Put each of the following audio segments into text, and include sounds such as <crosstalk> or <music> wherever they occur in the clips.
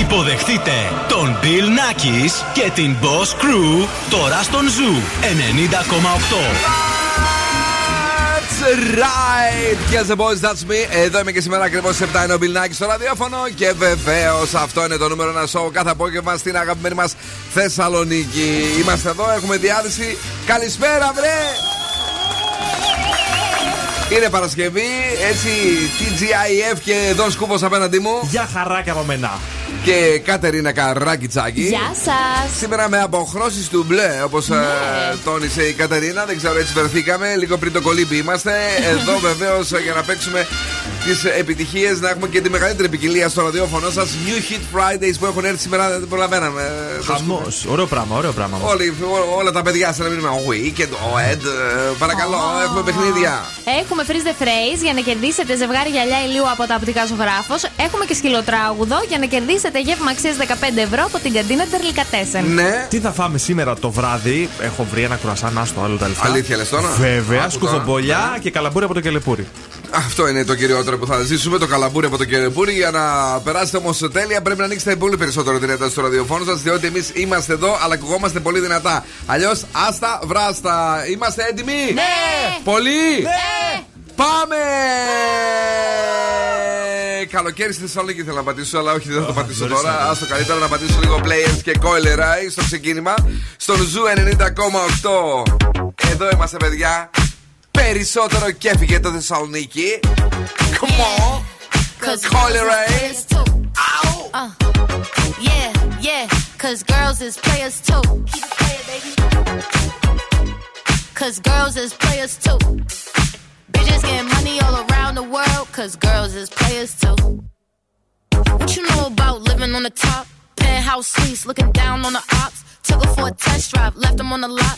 Υποδεχτείτε τον Bill Nackis και την Boss Crew τώρα στον Zoo 90,8 right! Yes, the boys, that's me. Εδώ είμαι και σήμερα ακριβώς σε 7 είναι ο Μπιλνάκη στο ραδιόφωνο. Και βεβαίως αυτό είναι το νούμερο ένα show κάθε απόγευμα στην αγαπημένη μας Θεσσαλονίκη. Είμαστε εδώ, έχουμε διάθεση. Καλησπέρα, βρε! Είναι Παρασκευή, έτσι TGIF και Δον Σκούπο απέναντί μου. Γεια χαρά από μένα και Κατερίνα Καράκιτσάκη. Γεια σας. Σήμερα με αποχρώσεις του μπλε, όπως ναι. Ε, τόνισε η Κατερίνα. Δεν ξέρω, έτσι βρεθήκαμε. Λίγο πριν το κολύμπι είμαστε. <laughs> Εδώ βεβαίως για να παίξουμε τις επιτυχίες, να έχουμε και τη μεγαλύτερη ποικιλία στο ραδιόφωνο σας. New Hit Fridays που έχουν έρθει σήμερα, δεν προλαβαίναμε. Χαμός. Ωραίο πράγμα, ωραίο πράγμα. Όλοι, όλα τα παιδιά σα να μείνουμε. Ο Weekend, ο Ed. Παρακαλώ, έχουμε παιχνίδια. Έχουμε freeze the phrase για να κερδίσετε ζευγάρι γυαλιά ηλίου από τα οπτικά ζωγράφος. Έχουμε και σκυλοτράγουδο για να κερδίσετε γεύμα αξίας 15 ευρώ από την καντίνα Τερλικατέσεν. Ναι. Τι θα φάμε σήμερα το βράδυ; Έχω βρει ένα κουρασάν, άστο άλλο τα λεφτά. Αλήθεια λες τώρα; Βέβαια, σκουφομπολιά και καλαμπούρι από το κελεπούρι. Αυτό είναι το κυριότερο που θα ζήσουμε, το καλαμπούρι από το κελεπούρι. Για να περάσετε όμως τέλεια, πρέπει να ανοίξετε πολύ περισσότερο την ένταση στο ραδιοφώνο σας, διότι εμείς είμαστε εδώ, αλλά ακουγόμαστε πολύ δυνατά. Αλλιώς, άστα βράστα. Είμαστε έτοιμοι! Ναι! Πολύ! Ναι! Πάμε! Καλοκαίρι στη Θεσσαλονίκη θέλω να πατήσω, αλλά όχι δεν θα το πατήσω τώρα. Άσ' το καλύτερα να πατήσω λίγο Players και Coi Leray στο ξεκίνημα. Στον Zoo 90,8. Εδώ είμαστε, παιδιά. Περισσότερο κέφι για το Θεσσαλονίκη. Come on. Cause coiler eye. Uh, yeah, yeah, cause girls is players too. Keep it playing, baby. Cause girls is players too. Bitches getting money all around the world, cause girls is players too. What you know about living on the top? Penthouse suites, looking down on the ops. Took her for a test drive, left them on the lot.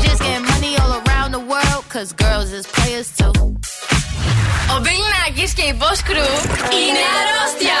Bitches getting money all around the world, cause girls is players too. Ο Μπιλνάκης και η Boss Crew είναι αρρώστια.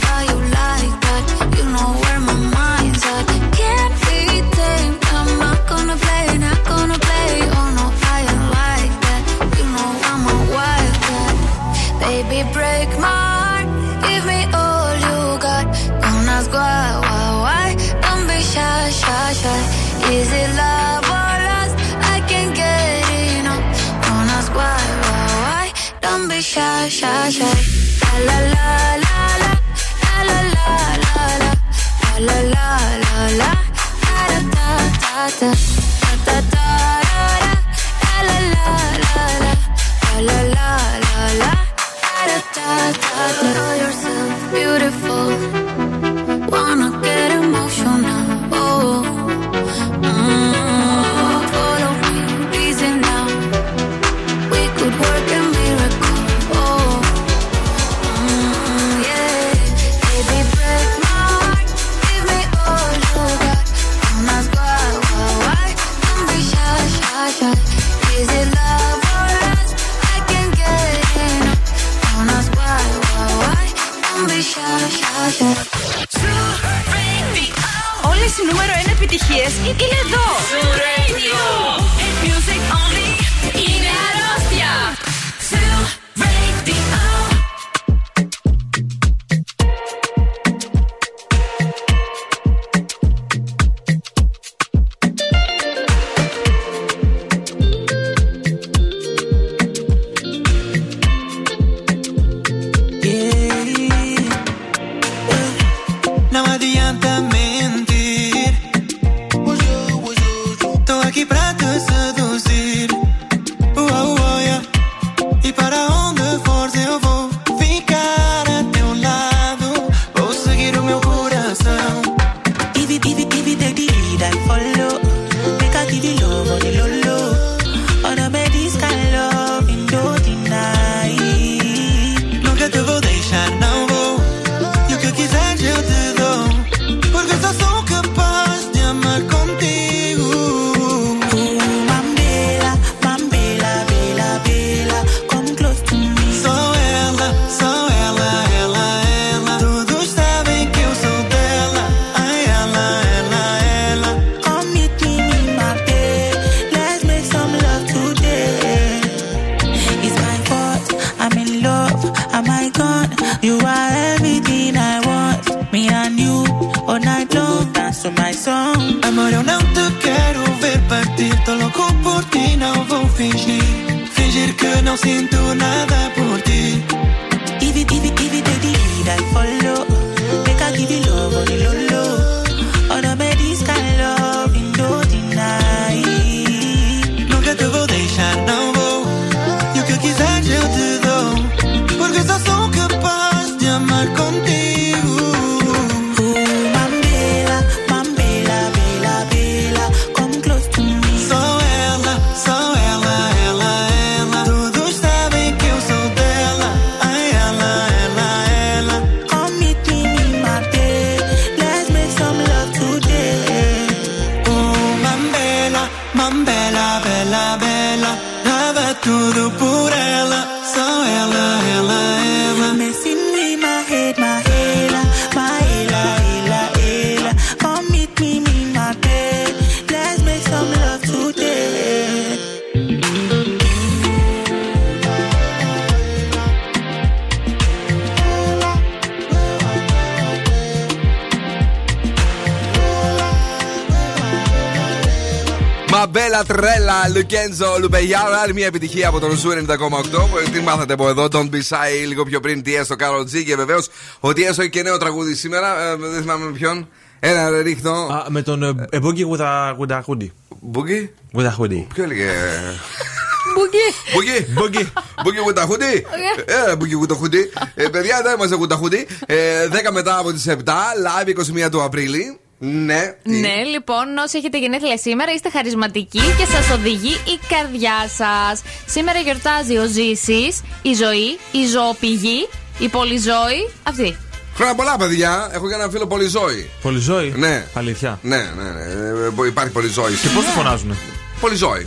shy, shy, shy. La la la la la la la la la la la la la la la, da da da da da da da da. la la la la la la la la la la, da da da da da yourself beautiful νούμερο 1 επιτυχίες είναι εδώ. Zoo Radio. Λορέντζο Λουμπεγιάρα. Άλλη μια επιτυχία από τον Ζου 90,8. Ε, τι μάθατε από εδώ, Τον Μπισάι Shy, λίγο πιο πριν τι έστω Κάρο Τζι και βεβαίως ότι έστω και νέο τραγούδι σήμερα. Ε, δεν θυμάμαι με ποιον. Ένα ρε, ρίχνω. Α, με τον ε, ε Boogie with a, with a Ποιο έλεγε; Μπουγκί. Μπουγκί. Μπουγκί γουταχούντι. Ε, μπουγκί γουταχούντι. Ε, παιδιά, δεν είμαστε γουταχούντι. 10 μετά από τις 7, live 21 του Απρίλη. Ναι. Τι; Ναι, λοιπόν, όσοι έχετε γενέθλια σήμερα, είστε χαρισματικοί και σας οδηγεί η καρδιά σας. Σήμερα γιορτάζει ο Ζήσης, η ζωή, η ζωοπηγή, η πολυζώη. Αυτή. Χρόνια πολλά, παιδιά. Έχω και ένα φίλο πολυζώη. Πολυζώη; Ναι. Αλήθεια; Ναι, ναι, ναι. Ε, υπάρχει πολυζώη. Και πώς το φωνάζουν. Πολυζώη.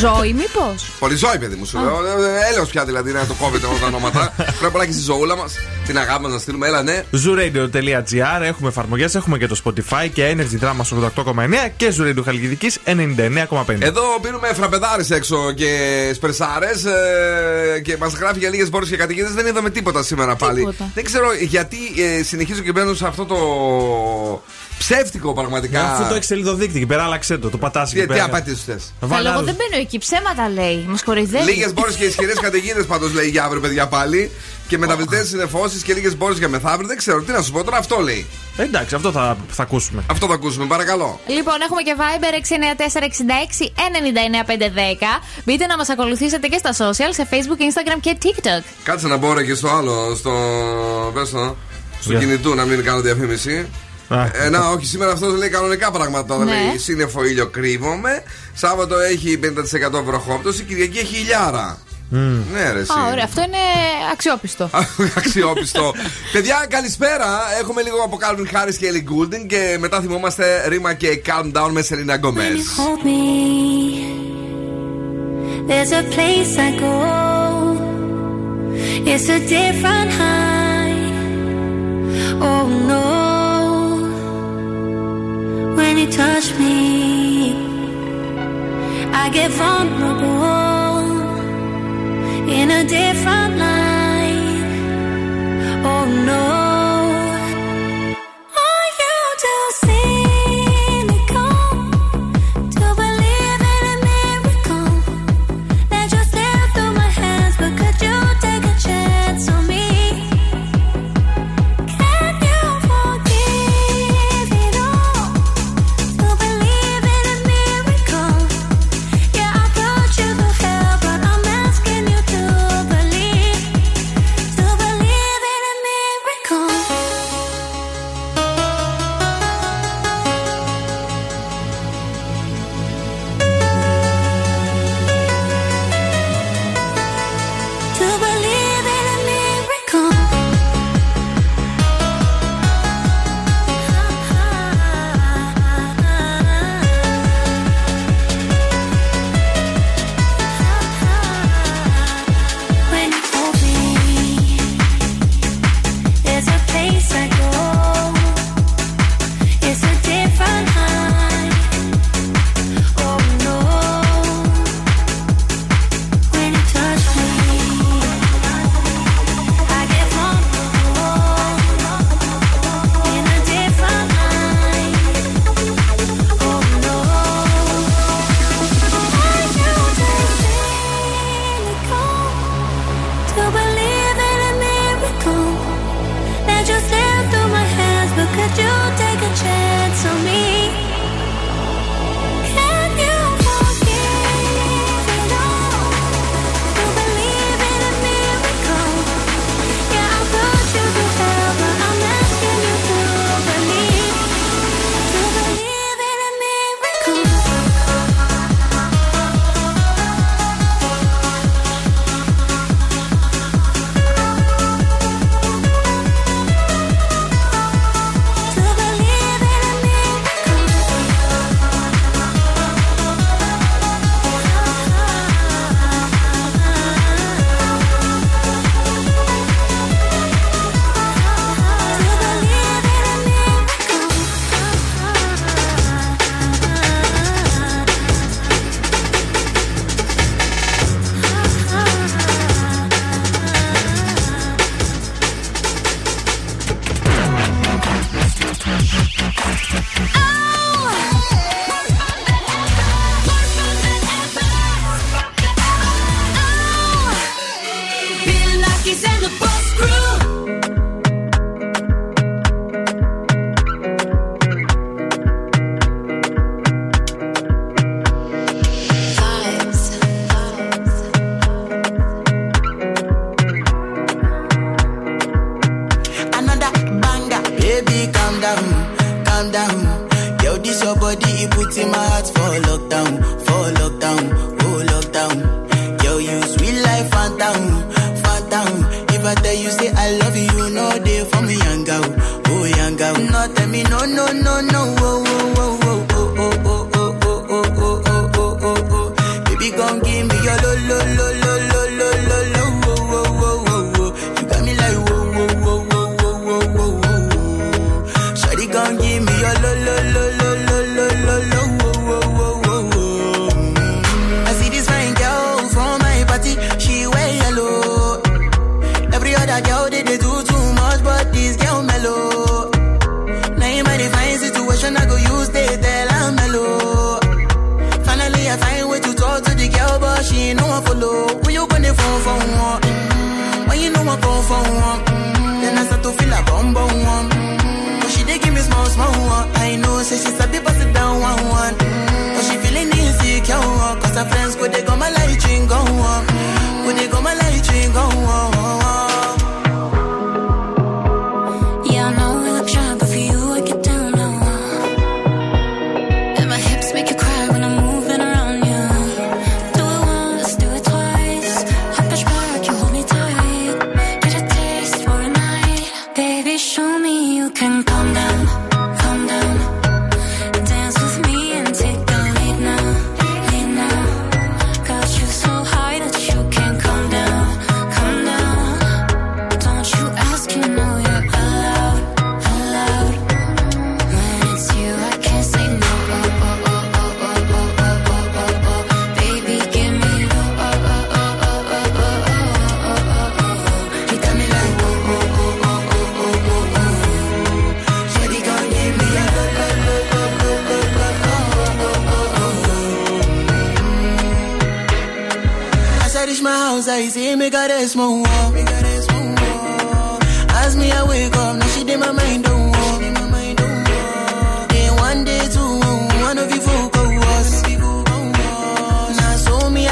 Ζώη, μήπως; Πολυζώη, παιδί μου, σου λέω. Ε, Έλεω πια δηλαδή να το κόβετε όλα τα ονόματα. <laughs> Χρόνια πολλά και στη ζωούλα μας. Την αγάπη μας να στείλουμε, έλα, ναι. zooradio.gr Έχουμε εφαρμογές, έχουμε και το Spotify και Energy Drama 88,9 και Zoo Radio Χαλκιδική 99,5. Εδώ πίνουμε φραπεδάρε έξω και σπερσάρε ε, και μας γράφει για λίγες μπόρες και κατοικίδες. Δεν είδαμε τίποτα σήμερα πάλι. Τίποτα. Δεν ξέρω γιατί ε, συνεχίζω και μπαίνω σε αυτό το ψεύτικο πραγματικά. Αφού το έχεις σελίδοδείκτη εκεί πέρα, άλλαξε το. Το πατάς Τι, εκεί τι πέρα. απαιτήσει θες; Βάλε Αλλά εγώ άλλους. δεν μπαίνω εκεί. Ψέματα λέει. Μας κοροϊδεύει. Λίγες μπόρες και ισχυρές <laughs> καταιγίδες πάντως λέει για αύριο, παιδιά πάλι. Και μεταβλητές συνεφώσεις και λίγες μπόρες για μεθαύριο. Δεν ξέρω τι να σου πω τώρα, αυτό λέει. Εντάξει, αυτό θα, θα ακούσουμε. Αυτό θα ακούσουμε, παρακαλώ. Λοιπόν, έχουμε και Viber 694-66-99-510. Μπείτε να μας ακολουθήσετε και στα social, σε Facebook, Instagram και TikTok. Κάτσε να μπω ρε και στο άλλο, στο. Πες το, στο Για. κινητού να μην κάνω διαφήμιση. Α. Ε, να, όχι, σήμερα αυτό λέει κανονικά πράγματα. Ναι. Λέει σύννεφο ήλιο κρύβομαι. Σάββατο έχει 50% βροχόπτωση. Κυριακή έχει χιλιάρα. Ναι, ρε, εσύ. Α, ωραία, αυτό είναι αξιόπιστο. <laughs> Αξιόπιστο. Παιδιά, καλησπέρα. Έχουμε λίγο από Calvin Harris και Ellie Goulding και μετά θυμόμαστε ρήμα και Calm Down με Selena When you Gomez. hold me, there's a place I go. It's a different high. Oh no. When you touch me, I get vulnerable in a different light.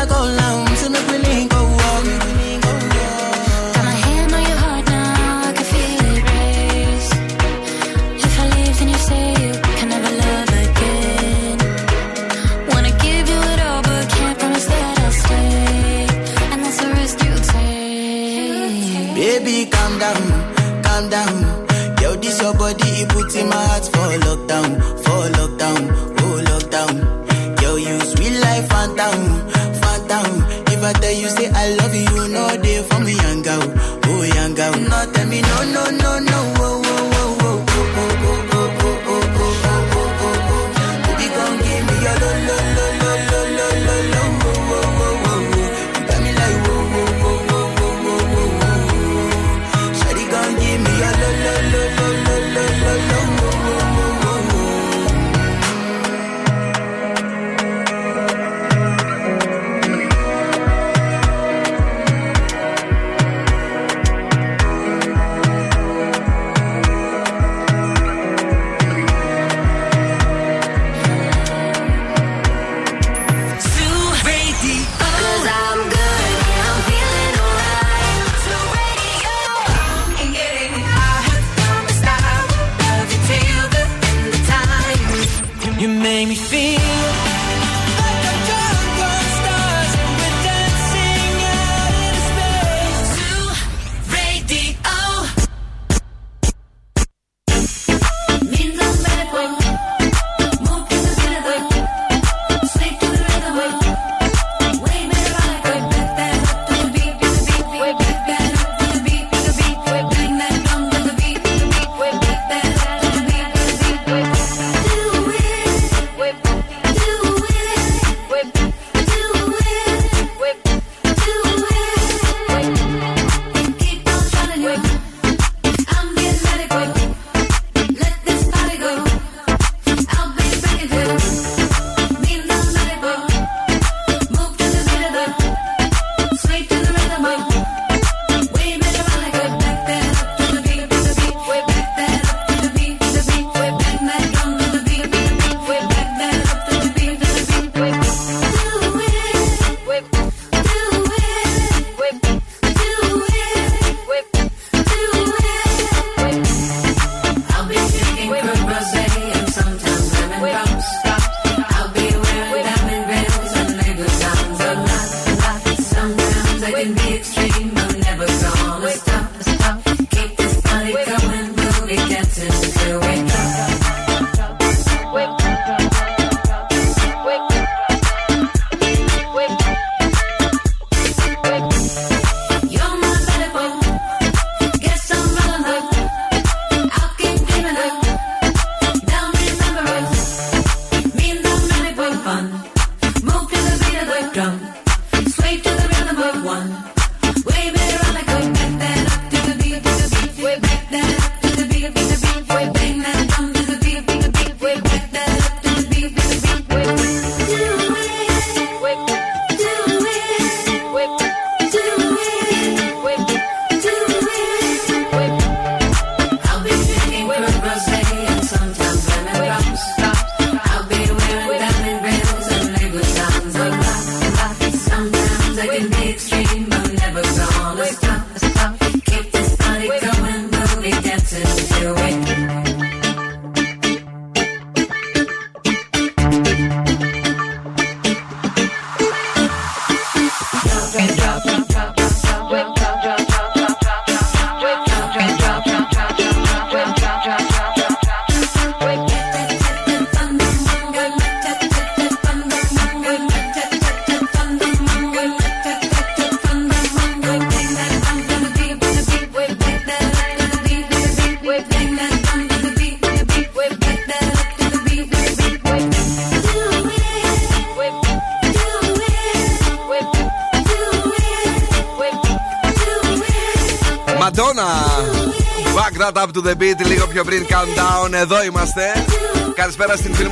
con la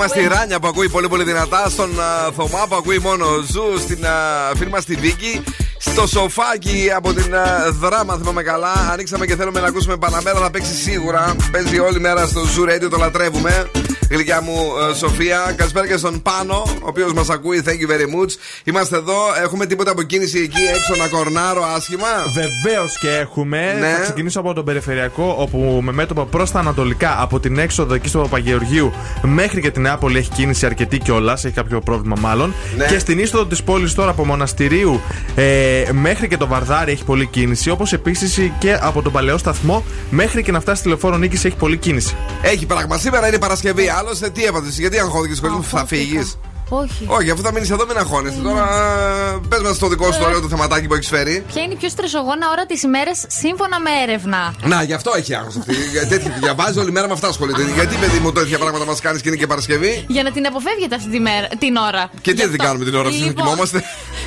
μα τη Ράνια που ακούει πολύ πολύ δυνατά. Στον α, Θωμά που ακούει μόνο ζου. Στην α, φίλη μας τη Βίκη. Στο σοφάκι από την α, δράμα, αν θυμάμαι καλά. Ανοίξαμε και θέλουμε να ακούσουμε Παναμέρα. Θα παίξει σίγουρα. Παίζει όλη μέρα στο Zoo Radio, το λατρεύουμε. Γλυκιά μου ε, Σοφία. Καλησπέρα και στον Πάνο, ο οποίος μας ακούει. Thank you very much. Είμαστε εδώ. Έχουμε τίποτα από κίνηση εκεί έξω να κορνάρω άσχημα; Βεβαίως και έχουμε. Ναι. Θα ξεκινήσω από τον περιφερειακό, όπου με μέτωπο προς τα ανατολικά, από την έξοδο εκεί στο Παπαγεωργίου μέχρι και την Νεάπολη έχει κίνηση αρκετή κιόλας. Έχει κάποιο πρόβλημα μάλλον. Ναι. Και στην είσοδο της πόλης τώρα από Μοναστηρίου ε, μέχρι και το Βαρδάρι έχει πολλή κίνηση. Όπως επίσης και από τον παλαιό σταθμό μέχρι και να φτάσει στη λεωφόρο Νίκης έχει πολλή κίνηση. Έχει πράγμα. Σήμερα είναι Παρασκευή. Άλλωστε, τι έπαθες, γιατί αγχώθηκες, κόσμο, θα φύγεις; Όχι. Όχι, αφού θα μείνεις εδώ, μην αγχώνεσαι. Τώρα πες μας το δικό σου το ωραίο το θεματάκι που έχεις φέρει. Ποια είναι η πιο στρεσογόνα ώρα της ημέρας σύμφωνα με έρευνα; Να, γι' αυτό έχει άγχος αυτή. Για τέτοια- διαβάζεις όλη μέρα με αυτά ασχολείται. Γιατί, παιδί μου, τέτοια πράγματα μας κάνεις και είναι και Παρασκευή; Για να την αποφεύγετε αυτή τη μέρα, την ώρα. Και τι Γι' δεν την αυτό. κάνουμε την ώρα αυτή, να Λοιπόν, κοιμόμαστε.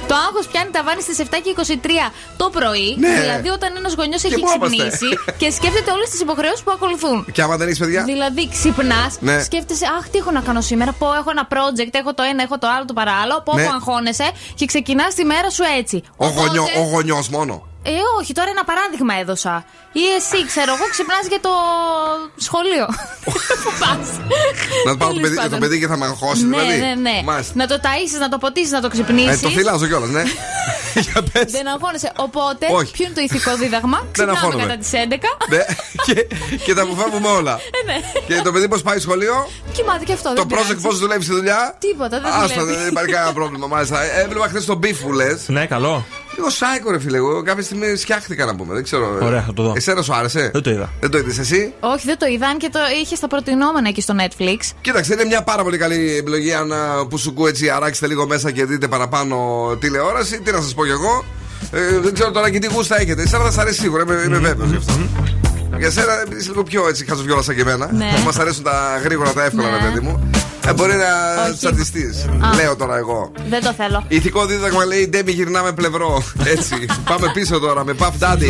Το άγχος πιάνει τα βάνη στις 7 και 23 το πρωί. Ναι. Δηλαδή όταν ένας γονιός έχει Κοιμόμαστε. ξυπνήσει και σκέφτεται όλες τις υποχρεώσεις που ακολουθούν. Και άμα δεν έχεις παιδιά; Δηλαδή ξυπνάς, Ναι. σκέφτεσαι, Αχ, τι έχω να κάνω σήμερα. Πω, έχω ένα project, έχω το ένα, έχω το άλλο, το παράλληλο. Πω, Ναι. που αγχώνεσαι και ξεκινάς τη μέρα σου έτσι. Ο, Οπότε- γονιό, ο γονιός μόνο. Ε, όχι, τώρα ένα παράδειγμα έδωσα. Ή εσύ, ξέρω εγώ, ξυπνάς για το σχολείο. Που πας. Να πάω το Τέλος παιδί, πάντων. το παιδί και θα με αγχώσει, ναι, δηλαδή. ναι, ναι. Μάλιστα. Να το ταΐσεις, να το ποτίσεις, να το Ε, ξυπνήσεις το φυλάζω κιόλας, ναι. <laughs> Για πες. Δεν αγχώνεσαι. Οπότε, Όχι. ποιο είναι το ηθικό δίδαγμα; Ξυπνάμε αγχώνομαι. κατά τις 11. Ναι, και, και τα αποφεύγουμε όλα. Ε, ναι. Και το παιδί πώς πάει σχολείο, Κοιμάται και αυτό. το δεν project πειράζει. πώς δουλεύει στη δουλειά; Τίποτα, δεν Άστα, δουλεύει. δεν υπάρχει κανένα πρόβλημα. Μάλιστα. Ε, Έβλεπα χθες τον beef που λε. Ναι, καλό. Λίγο σάικο, ρε φίλε. Εγώ κάποια στιγμή φτιάχτηκα να πούμε. Δεν ξέρω. Ωραία, θα το δω. Εσένα σου άρεσε; Δεν το είδα. Δεν το είδες εσύ; Όχι, δεν το είδαν και το είχες στα προτινόμενα εκεί στο Netflix. Κοίταξε, είναι μια πάρα πολύ καλή επιλογή αν α, που σου κου έτσι αράξετε λίγο μέσα και δείτε παραπάνω τηλεόραση. Τι να σας πω κι εγώ. Ε, δεν ξέρω τώρα και τι γούστα έχετε. Εσένα θα σα αρέσει σίγουρα, είμαι, είμαι βέβαιος γι' αυτό. Για σένα επειδή είσαι λίγο πιο έτσι χαζοβιόλας σαν και εμένα. Ναι. Μας αρέσουν τα γρήγορα, τα εύκολα, Ναι. ρε παιδί μου. Ε, μπορεί να Όχι. τσαντιστεί. Α. Λέω τώρα εγώ. Δεν το θέλω. Ηθικό δίδαγμα λέει Ντέμι γυρνάμε πλευρό. Έτσι. <laughs> Πάμε πίσω τώρα με Puff Daddy.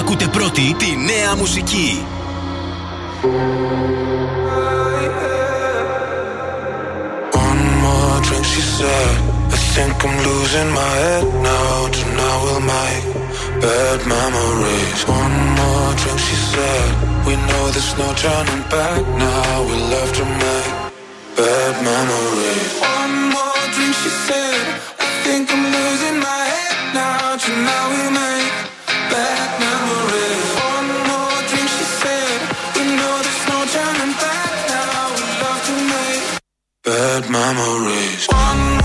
Ακούτε πρώτη τη νέα μουσική. One more drink, she said. I think I'm losing my head now. Tonight we'll make bad memories. One more drink, she said. We know there's no turning back now. We love to make bad memories. One more drink, she said. I think I'm losing my head now. Tonight we make bad memories. bad memories. One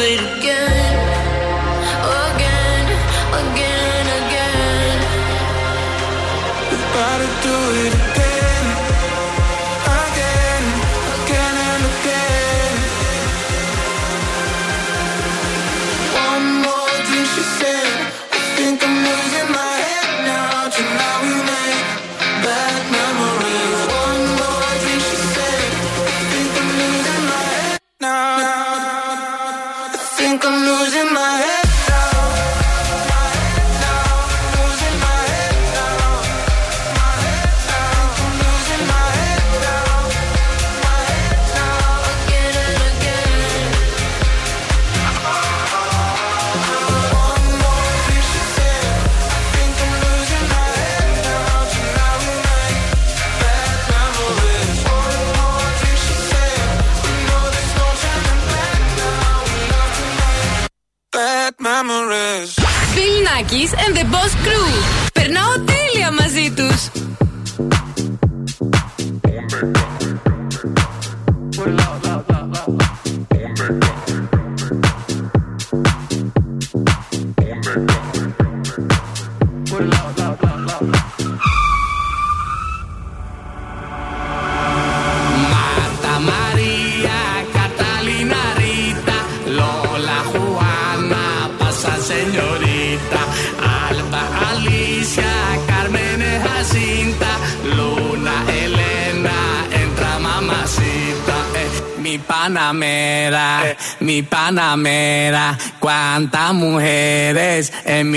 waiting.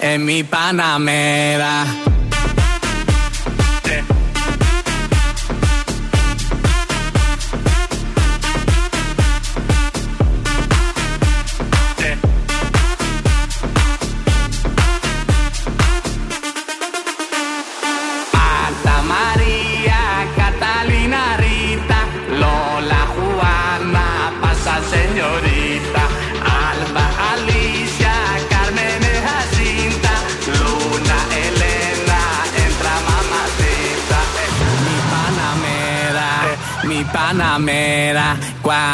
en mi Panamera.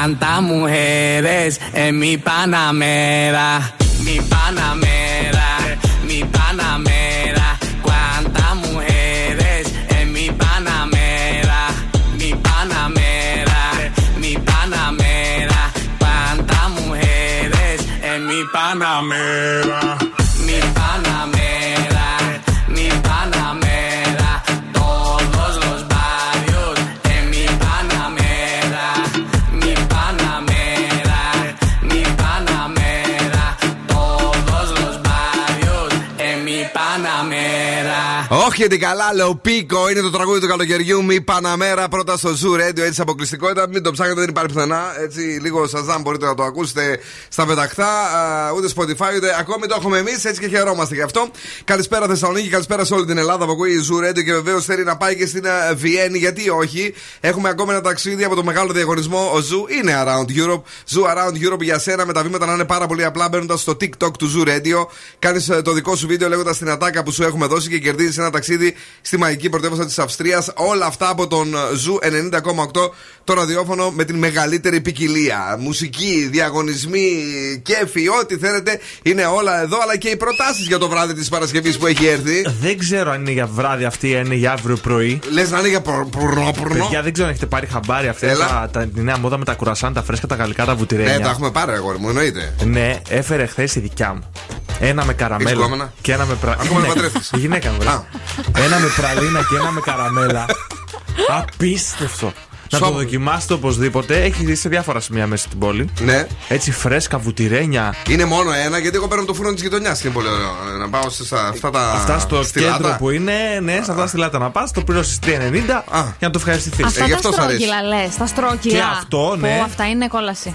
tantas mujeres en mi Panamera, mi Panamera. Όχι γιατί καλά, λέω πίκο. Είναι το τραγούδι του καλοκαιριού. Μη Παναμέρα πρώτα στο Zoo Radio. Έτσι αποκλειστικότητα. Μην το ψάχνετε, δεν υπάρχει πουθενά. Έτσι λίγο Σαζάμ μπορείτε να το ακούσετε στα πεταχτά. Α, Ούτε Spotify ούτε ακόμη το έχουμε εμείς. Έτσι και χαιρόμαστε γι' αυτό. Καλησπέρα Θεσσαλονίκη, καλησπέρα σε όλη την Ελλάδα που ακούει η Zoo Radio και βεβαίως θέλει να πάει και στην ε, Βιέννη. Γιατί όχι. Έχουμε ακόμα ένα ταξίδι από το μεγάλο διαγωνισμό. Ο Zoo είναι Around Europe. Zoo Around Europe για σένα με τα βήματα να είναι πάρα πολύ απλά μπαίνοντας στο TikTok του Zoo Radio. Κάνεις το δικό σου βίντεο λέγοντας την ατάκα που σου έχουμε δώσει και κερδίζεις ένα ταξίδι στη μαγική πρωτεύουσα της Αυστρίας. Όλα αυτά από τον Zoo 90,8 το ραδιόφωνο με την μεγαλύτερη ποικιλία. Μουσική, διαγωνισμοί, κέφι, ό,τι θέλετε είναι όλα εδώ. Αλλά και οι προτάσεις για το βράδυ της Παρασκευής που έχει έρθει. Δεν ξέρω αν είναι για βράδυ αυτή ή αν είναι για αύριο πρωί. Λες να είναι για πουρνό, πουρνό. Παιδιά, δεν ξέρω αν έχετε πάρει χαμπάρι αυτή Έλα. τα, τα, τη νέα μόδα με τα κουρασάν, τα φρέσκα, τα γαλλικά, τα βουτυρένια. Ναι, τα έχουμε πάρει, αγόρι μου, εννοείται. Ναι, έφερε χθες η δικιά μου. Ένα με Έχεις καραμέλα. κόμενα; Και ένα με πρα... Ακόμα Γυναίκα. παντρεύτηκες; Η γυναίκα μου, βρε. Α. Ένα με πραλίνα και ένα με καραμέλα. Απίστευτο. Να το Σώμα. δοκιμάσετε οπωσδήποτε. Έχει σε διάφορα σημεία μέσα στην πόλη. Ναι. Έτσι φρέσκα, βουτυρένια. Είναι μόνο ένα γιατί εγώ παίρνω το φούρνο της γειτονιάς και είναι πολύ ωραίο. Ε, Να πάω σε αυτά τα. Αυτά στο στη κέντρο Λάτα. που είναι, ναι, σε αυτά στη λάτα να πας, το πληρώσεις 3,90 για να το ευχαριστηθείς. Αυτά γι' τα αυτό σ' αρέσει. στρόγγυλα λες. Τα στρόγγυλα. Και αυτό, ναι. Πω, αυτά είναι κόλαση.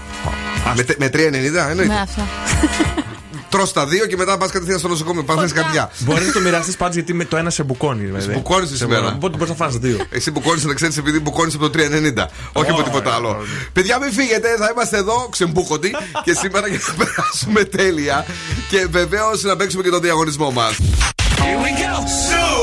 Με, τε- με 3,90 εννοείται. Ναι, αυτά. <laughs> τρώ τα δύο και μετά πας κατευθείαν στο νοσοκομείο. Πας καρδιά. Μπορεί να το μοιραστείς πάντως γιατί με το ένα σε μπουκώνει. Δηλαδή. Σε μπουκώνει σήμερα. Οπότε μπορείς να φας δύο. Εσύ μπουκώνεις να ξέρεις επειδή μπουκώνεις από το 390. Όχι από τίποτα άλλο. Παιδιά, μην φύγετε, θα είμαστε εδώ ξεμπούκοντι, και σήμερα για να περάσουμε τέλεια. Και βεβαίως να παίξουμε και τον διαγωνισμό μας. Here we go. Zoo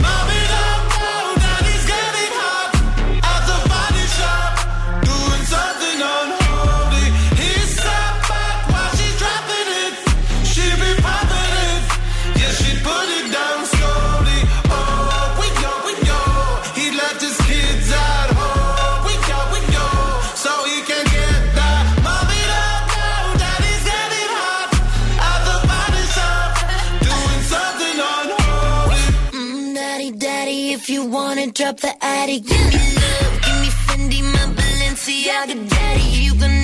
Drop the attic, give me love, give me Fendi, my Balenciaga, daddy. You gon'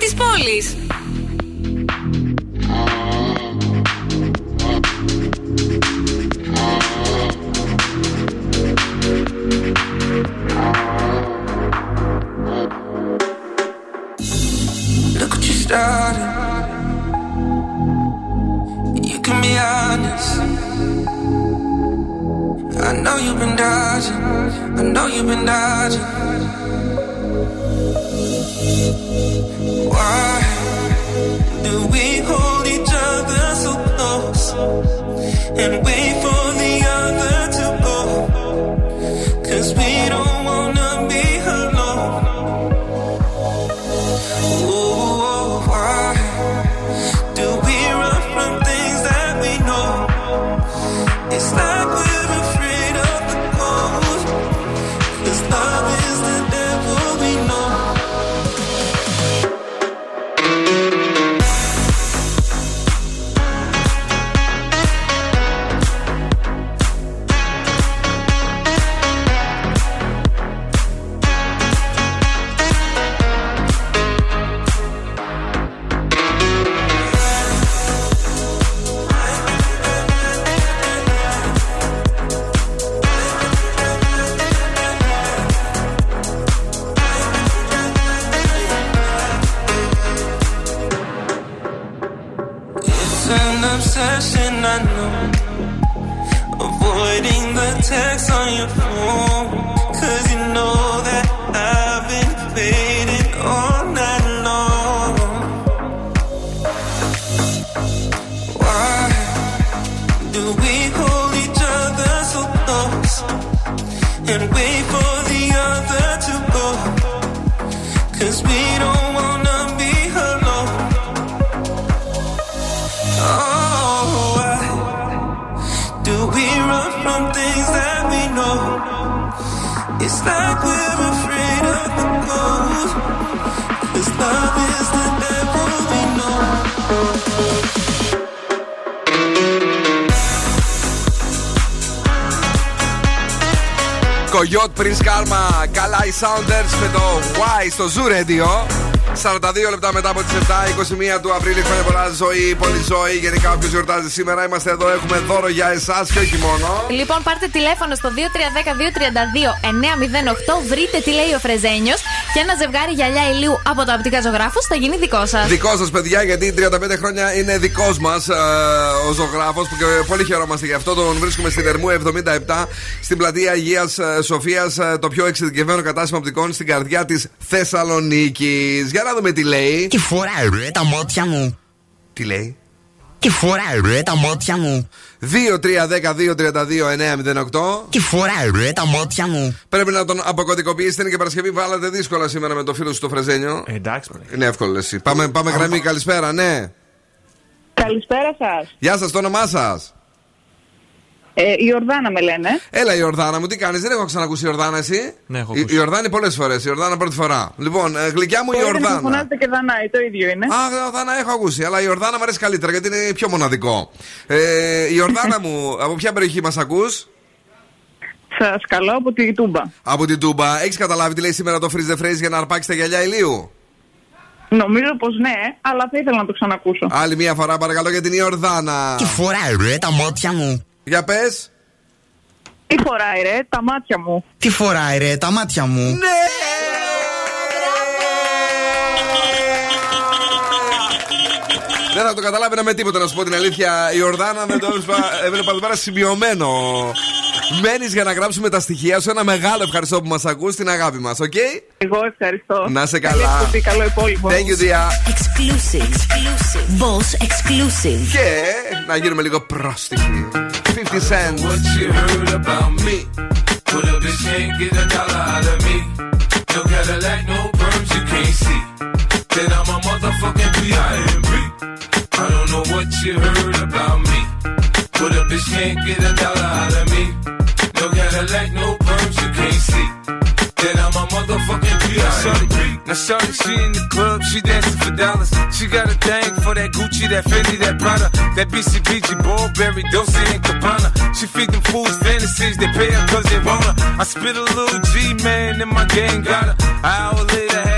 της πόλης. Look what started. You can be honest. I know you've been dodging. I know you've been dodging. And wait Radio. 42 λεπτά μετά από τις 7, 21 του Απρίλη. Χρόνια πολλά ζωή, πολύ ζωή. Γενικά, όποιος γιορτάζει σήμερα, είμαστε εδώ. Έχουμε δώρο για εσάς και όχι μόνο. Λοιπόν, πάρτε τηλέφωνο στο 2310-232-908. Βρείτε τι λέει ο Φρεζένιος και ένα ζευγάρι γυαλιά ηλίου από τα οπτικά ζωγράφους θα γίνει δικό σας. Δικό σας, παιδιά, γιατί 35 χρόνια είναι δικός μας ο ζωγράφος που και πολύ χαιρόμαστε γι' αυτό. Τον βρίσκουμε στην Ερμού 77 στην πλατεία Αγίας Σοφίας, το πιο εξειδικευμένο κατάστημα οπτικών στην καρδιά της Θεσσαλονίκης. Για να δούμε τι λέει. Τι φοράει ρε τα μάτια μου. Τι λέει. Τι φοράει ρε τα μάτια μου. 2-3-10-2-32-908. Τι φοράει ρε τα μάτια μου. Πρέπει να τον αποκωδικοποιήσετε. Είναι και Παρασκευή. Βάλατε δύσκολα σήμερα με το φίλο σου το Φρεζένιο. εντάξει, Είναι εύκολο εσύ. Πάμε, πάμε γραμμή. Καλησπέρα, ναι. Καλησπέρα σας. Γεια σας, το όνομά σας. Ε, η Ορδάνα με λένε. Έλα, η Ορδάνα μου, τι κάνεις, δεν έχω ξανακούσει η Ορδάνα εσύ; Ναι, έχω Η, ακούσει. η Ορδάνη πολλές φορές, η Ορδάνα πρώτη φορά. Λοιπόν, ε, γλυκιά μου η Μπορείτε να Ορδάνα. φωνάζετε και Δανάη, το ίδιο είναι. Α, Ορδάνα έχω ακούσει, αλλά η Ορδάνα μου αρέσει καλύτερα γιατί είναι πιο μοναδικό. Ε, η Ορδάνα μου, <laughs> από ποια περιοχή μας ακούς, Σας καλώ από τη Τούμπα. Από την Τούμπα. Έχεις καταλάβει τι λέει σήμερα το Freeze the Phrase για να αρπάξεις τα γυαλιά ηλίου; Νομίζω πως ναι, αλλά θα ήθελα να το ξανακούσω. Άλλη μία φορά παρακαλώ για την Ιορδάνα. Τι φοράει ρε τα μάτια μου. Για πες. Τι φοράει ρε, τα μάτια μου. Τι φοράει ρε τα μάτια μου. Ναι! Δεν θα το καταλάβαινα με τίποτα να σου πω την αλήθεια. Η Ορδάνα δεν το έβλεπα- έβλεπα εδώ πέρα σημειωμένο. Μένει για να γράψουμε τα στοιχεία σου. Ένα μεγάλο ευχαριστώ που μας ακούς την αγάπη μας, οκ? Εγώ ευχαριστώ. Να σε Καλή καλά. εκπομπή, καλό υπόλοιπο. Thank you, dear. Exclusive. Exclusive. Boss exclusive. Και να γίνουμε λίγο πρόστιχοι. 50 Cent. What you heard about me? Put a bitch can't get a dollar out of me. No Cadillac, no perms you can't see. Then I'm a motherfucking P.I.M.P. I don't know what you heard about me. Put a bitch can't get a dollar out of me. No Cadillac, no perms you can't see. Then I'm a motherfucking P.I.M.P. Now shorty, she in the club, she dancing for dollars. She got a thing for that Gucci, that Fendi, that Prada, that BCBG, Burberry, Dolce and Gabbana. She feed them fools fantasies, they pay her cause they want her. I spit a little G, man, and my gang got her. An hour later,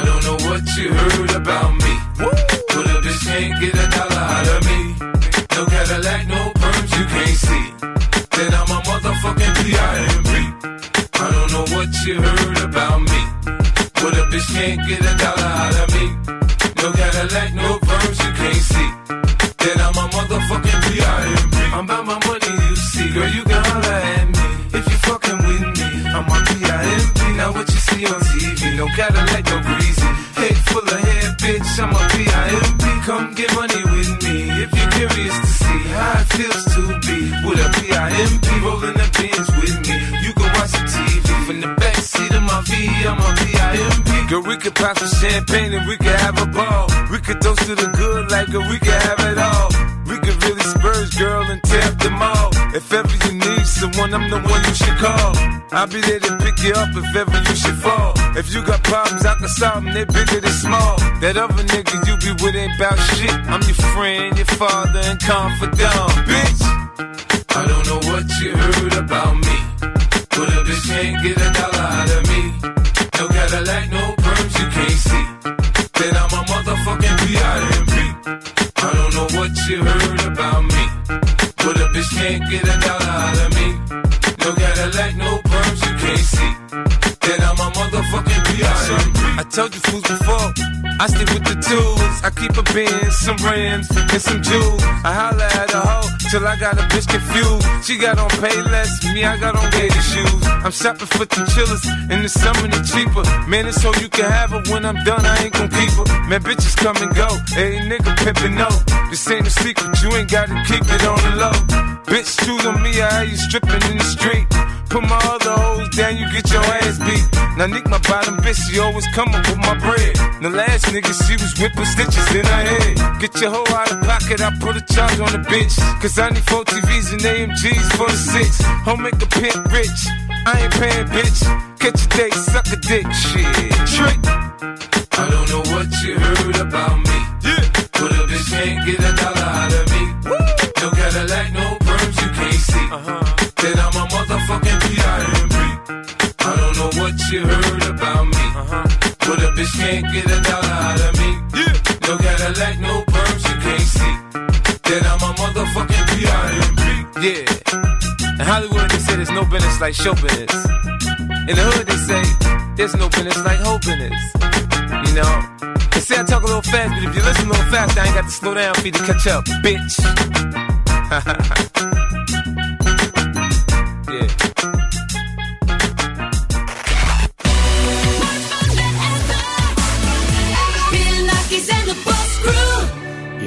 I don't know what you heard about me. But a bitch can't get a dollar out of me. No Cadillac, no perms, you can't see. Then I'm a motherfucking P.I.M.P. I don't know what you heard about me. But a bitch can't get a dollar out of me. No Cadillac, no perms, you can't see. Then I'm a motherfucking P.I.M.P. I'm about my money, you see. Girl, you can holler at me. If you fucking with me, I'm on P.I.M.P. Now what you see on TV, no Cadillac, no greasy. Head full of hair, bitch, I'm a P.I.M.P. Come get money with me if you're curious to see how it feels to be with a P.I.M.P. rolling the pins with me. You can watch the TV from the back seat of my V, I'm a P.I.M.P. Girl, we could pop some champagne and we could have a ball. We could toast to the good like a we could have it all. Girl, and tear up the mall. If ever you need someone, I'm the one you should call. I'll be there to pick you up if ever you should fall. If you got problems, I can solve them, they're bigger than small. That other nigga you be with ain't about shit. I'm your friend, your father, and confidant, bitch. I don't know what you heard about me. But a bitch can't get a dollar out of me. No Cadillac, no perms, you can't see. Then I'm a motherfucking P.I.M.P. I don't know what you heard about me. Bitch can't get a dollar out of me. No Cadillac, no perms, you can't see. Motherfucking. I told you fools before, I stick with the tools. I keep a Benz, some rims, and some jewels. I holla at a hoe till I got a bitch confused. She got on Payless, me I got on gator shoes. I'm shopping for the chillers, in the summer they cheaper. Man, it's so you can have her when I'm done, I ain't gon' keep her. Man, bitches come and go, hey nigga pimpin' no. This ain't a secret, you ain't gotta keep it on the low. Bitch, choose on me, I have you stripping in the street. Put my other hoes down, you get your ass beat. Now Nick, my bottom bitch, she always come up with my bread. The last nigga, she was whipping stitches in her head. Get your hoe out of pocket, I put a charge on the bitch. Cause I need four TVs and AMGs for the six. Home make a pimp rich. I ain't paying, bitch. Catch a date, suck a dick, shit. Trick. I don't know what you heard about me. Yeah. But a bitch can't get a dollar out of me. No Cadillac, no perms, you can't see. Uh-huh. Then I'm a motherfucking P.I.M.P. I don't know what you heard bitch can't get a dollar out of me. Yeah. No Cadillac, no perms, you can't see. Then I'm a motherfucking P.I.M.P. Yeah. In Hollywood, they say there's no business like show business. In the hood, they say there's no business like hoe business. You know? They say I talk a little fast, but if you listen a little fast, I ain't got to slow down for you to catch up, bitch. <laughs> yeah.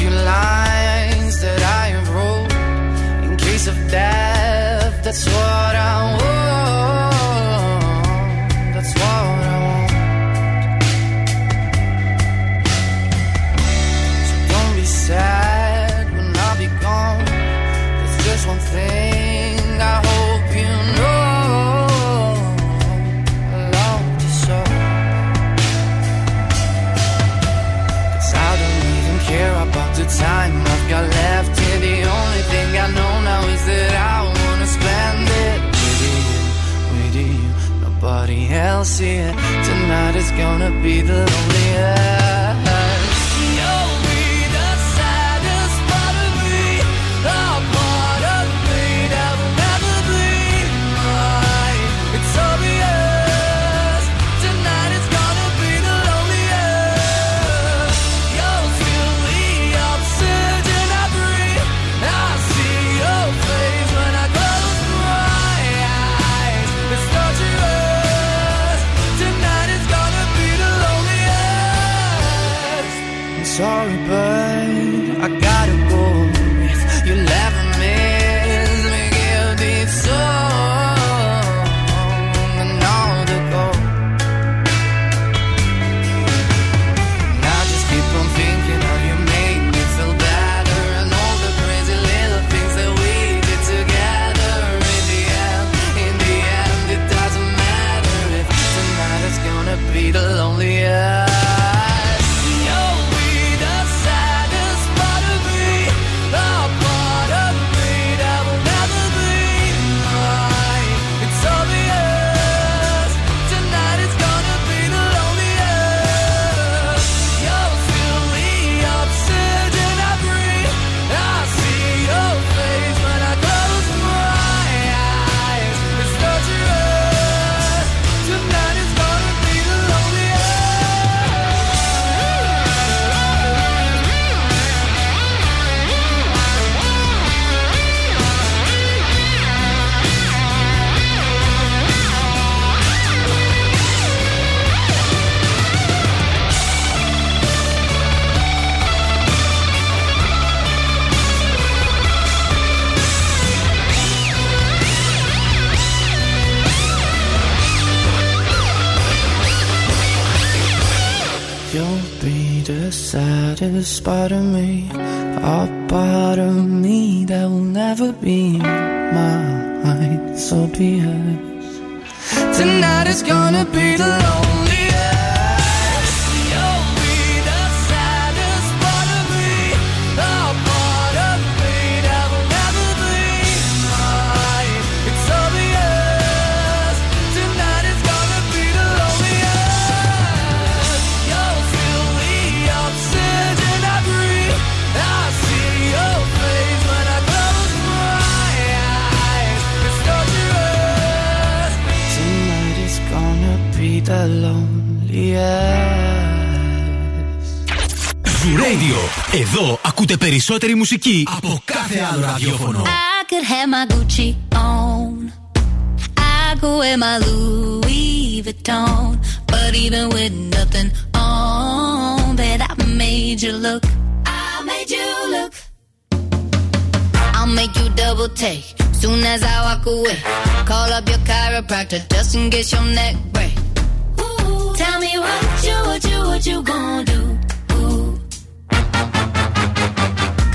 Few lines that I have wrote in case of death. That's what I Nobody else here. Tonight is gonna be the loneliest. περισσότερη μουσική από κάθε άλλο ραδιόφωνο. I could have my Gucci on. I could wear my Louis Vuitton. But even with nothing on, bet I made you look. I made you look. I'll make you double take soon as I walk away. Call up your chiropractor just in case your neck break. Ooh, tell me what you, what you, what you gonna do?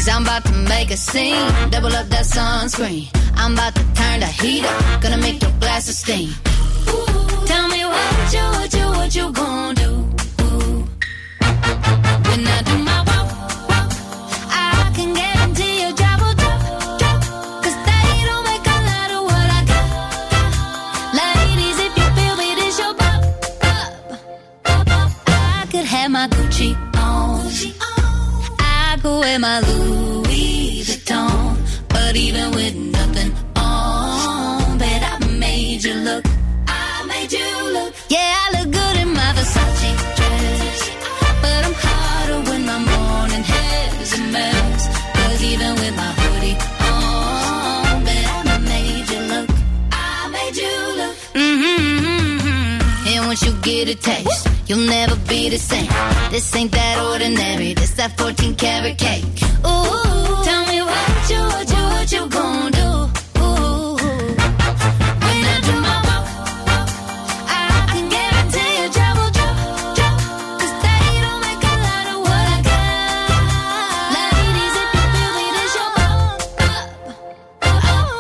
Cause I'm about to make a scene. Double up that sunscreen. I'm about to turn the heat up. Gonna make your glasses steam. Ooh, tell me what you, what you, what you gonna do? Ooh. When I do my walk, walk, I can guarantee your job will you'll never be the same. This ain't that ordinary. This that 14 karat cake. Ooh, tell me what you, what you, what you gonna do? Ooh, when I my I can drop, drop. 'Cause make a lot of what I got.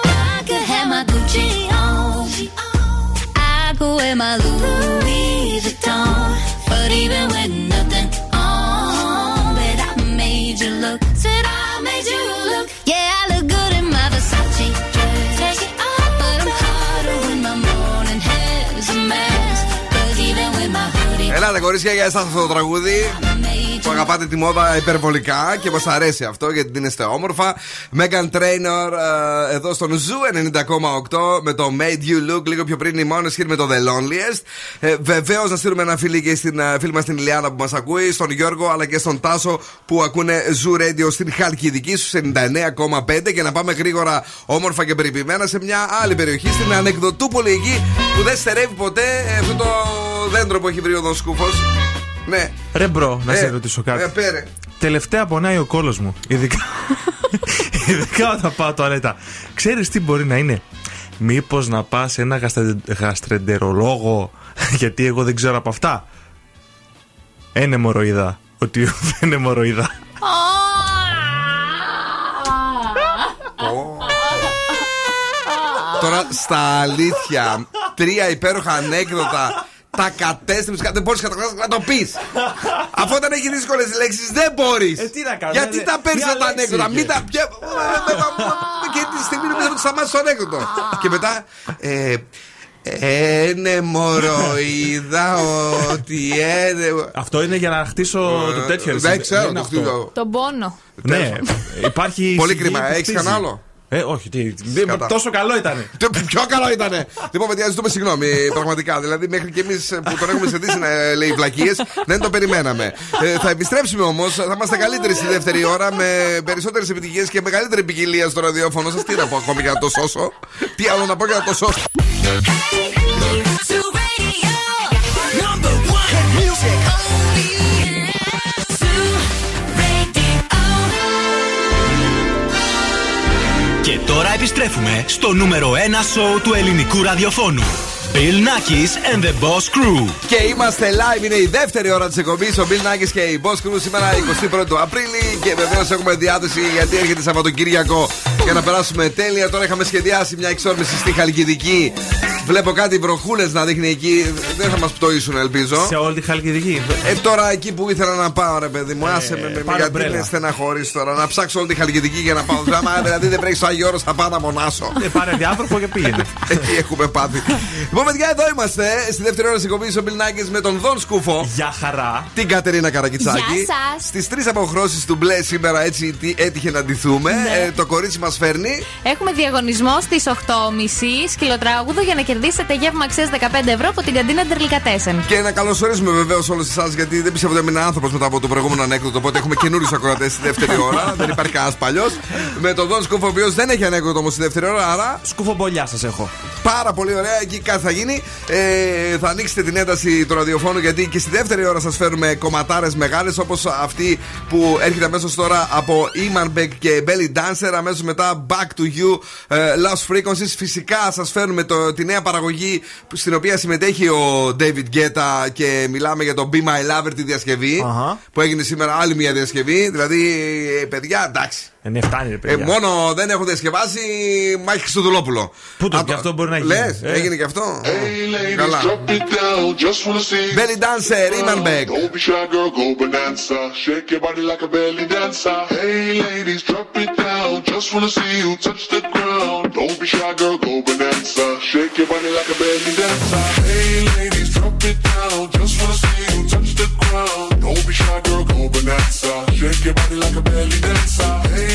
I could have my Gucci on. I could wear my Louis Vuitton. But even with nothing on, bet I made you look. Said I made you look. Yeah, I look good in my Versace dress. Take it off, but I'm hotter when my morning hair's a mess. 'Cause even with my hoodie. Ελάτε, κορίτσια, για εσά αυτό το τραγούδι Που αγαπάτε τη μόδα υπερβολικά και μας αρέσει αυτό γιατί την είστε όμορφα. Megan Trainor ε, εδώ στον Zoo 90,8 με το Made You Look. Λίγο πιο πριν η Måneskin με το The Loneliest. Ε, Βεβαίως να στείλουμε ένα φιλί και στην ε, φίλη μας την Ιλιάνα που μας ακούει, στον Γιώργο αλλά και στον Τάσο που ακούνε Zoo Radio στην Χαλκιδική στους 99,5 και να πάμε γρήγορα όμορφα και περιποιημένα σε μια άλλη περιοχή στην Ανεκδοτούπολη εκεί που δεν στερεύει ποτέ ε, αυτό το δέντρο που έχει βρει ο Δον Σκούφος. Ναι. Ρε bro, να Ε, σε ρωτήσω κάτι. ε, πέρε. Τελευταία πονάει ο κόλος μου. Ειδικά, <laughs> ειδικά όταν πάω τουαλέτα. Ξέρεις τι μπορεί να είναι; Μήπως να πας σε ένα γαστρε- γαστρεντερολόγο, <laughs> γιατί εγώ δεν ξέρω από αυτά. Είναι μοροϊδά. Ότι δεν είναι μοροϊδά. Τώρα στα αλήθεια, τρία υπέροχα ανέκδοτα. Τα κατέστρεψε, δεν μπορείς να το πεις. Αφού όταν έχεις δύσκολες λέξεις, δεν μπορείς. Ε, τι να κάνω, Γιατί ε, τα παίρνεις μια αυτά τα λέξη ανέκδοτα, είχε. μην τα πια. <laughs> Και τη στιγμή νομίζω ότι σταμάτησε το ανέκδοτο. Και μετά. ε, Είναι μοροϊδά ότι είναι. Αυτό είναι για να χτίσω το τέτοιο. Δεν εσύ. ξέρω, είναι το αυτό. χτίζω. Τον πόνο. Ναι, υπάρχει. Πολύ σιγή κρίμα. που Έχεις χτίζει. κανένα άλλο; Ε, όχι, τι. δεν- Σκατά. Τόσο καλό ήταν. <laughs> Το πιο καλό ήταν. Λοιπόν, παιδιά, ζητούμε συγγνώμη. <laughs> Πραγματικά. Δηλαδή, μέχρι και εμείς που τον έχουμε ζητήσει να λέει βλακίες, δεν το περιμέναμε. Ε, θα επιστρέψουμε όμως. Θα είμαστε καλύτεροι στη δεύτερη ώρα με περισσότερες επιτυχίες και μεγαλύτερη ποικιλία στο ραδιόφωνο σας. Τι να πω ακόμη για να το σώσω; Τι άλλο να πω για να το σώσω; Και τώρα επιστρέφουμε στο νούμερο 1 σοου του ελληνικού ραδιοφώνου. Bill Nackis and the Boss Crew. Και είμαστε live, είναι η δεύτερη ώρα της εκπομπής. Ο Bill Nackis και η Boss Crew σήμερα 21 του Απρίλη. Και βεβαίως έχουμε διάθεση γιατί έρχεται Σαββατοκύριακο για να περάσουμε τέλεια. Τώρα είχαμε σχεδιάσει μια εξόρμηση στη Χαλκιδική. Βλέπω κάτι βροχούλες να δείχνει εκεί. Δεν θα μας πτωίσουν, ελπίζω. Σε όλη τη Χαλκιδική. Ε, τώρα εκεί που ήθελα να πάω, ρε παιδί μου, άσε με, με, πάρε γιατί ομπρέλα. με στεναχωρείς τώρα. Να ψάξω όλη τη Χαλκιδική για να πάω. Άμα δηλαδή δεν βρέχει στο Άγιο Όρος, θα πάω να μονάσω. Ε, πάρε διάτροφο και πήγαινε. <laughs> Εκεί έχουμε πάθει. Λοιπόν, παιδιά, εδώ είμαστε στη δεύτερη ώρα της εκπομπής ο Bill Nackis με τον Δον Σκούφο. Για χαρά. Την Κατερίνα Καρακιτσάκη. Γεια σας. Στις τρεις αποχρώσει του μπλε σήμερα έτσι τι έτυχε να ντυθούμε. Ναι. Ε, το κορίτσι μας φέρνει. Έχουμε διαγωνισμό στις 8.30 σκυλοτράγουδο για να κερδίσετε γεύμα αξίας 15 ευρώ από την καντίνα Ντερλικατέσεν. Και να καλωσορίσουμε βεβαίως όλου εσάς, γιατί δεν πιστεύω ότι έμεινε άνθρωπος μετά από το προηγούμενο ανέκδοτο. Οπότε έχουμε καινούριους ακροατές στη δεύτερη ώρα. <laughs> δεν υπάρχει κανένας παλιός. Με τον Δον Σκούφο, ο οποίος δεν έχει ανέκδοτο όμως στη δεύτερη ώρα. Άρα Σκουφομπολιά σας έχω. πάρα πολύ ωραία. Εκεί κάτι θα γίνει. Ε, θα ανοίξετε την ένταση του ραδιοφώνου, γιατί και στη δεύτερη ώρα σας φέρουμε κομματάρες μεγάλες όπως αυτή που έρχεται αμέσως τώρα από Iman Beck και Belly Dancer. Αμέσως μετά Back to You, ε, Lost Frequencies. Φυσικά σας φέρνουμε το, τη νέα παραγωγή που- στην οποία συμμετέχει ο David Guetta και μιλάμε για το Be My Lover τη διασκευή Αχα. που έγινε σήμερα άλλη μια διασκευή. Δηλαδή, ε, παιδιά, εντάξει. Ε, ναι, φτάνει, ρε Ε, παιδιά. μόνο δεν έχουν διασκευάσει Μάχη Χριστοδουλόπουλο. Πού το, Α, και αυτό μπορεί να γίνει. Λες, Ε. έγινε και αυτό. Hey ladies, Καλά. drop it down, just wanna see. Belly dancer, Iman Beck. Don't be shy, girl, go bonanza. Shake your body like a belly dancer. Hey ladies, drop it down, just wanna see you touch the ground. Don't be shy, girl, go bonanza. Shake your body like a belly dancer. Hey ladies, drop it down, just wanna see you touch the ground. Don't be shy, girl, go bonanza. Shake your body like a belly dancer. Hey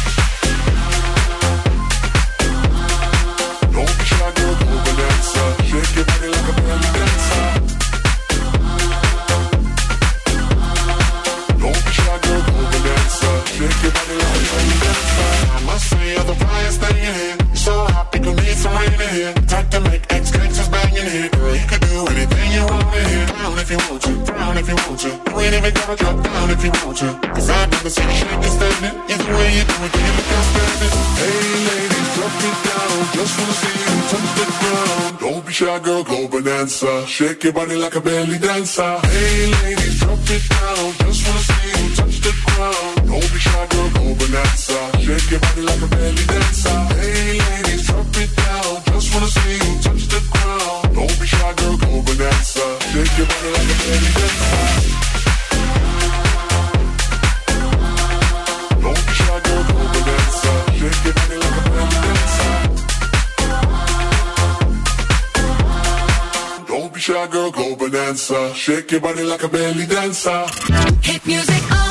If you want to, down if you want to. You ain't even gotta drop down if you want to. Cause I've never seen you shake and standing. Either way you do it, you look outstanding. Hey, ladies, drop it down. Just wanna see you touch the ground. Don't be shy, girl, go bonanza. Shake your body like a belly dancer. Hey, ladies, drop it down. Just wanna see you touch the ground. Don't be shy, girl, go bonanza. Shake your body like a belly dancer. Hey, ladies, drop Had dancer. Shake your body like a belly dancer. Shy girl, go bonanza. Shake your body like a belly dancer. Hit music on.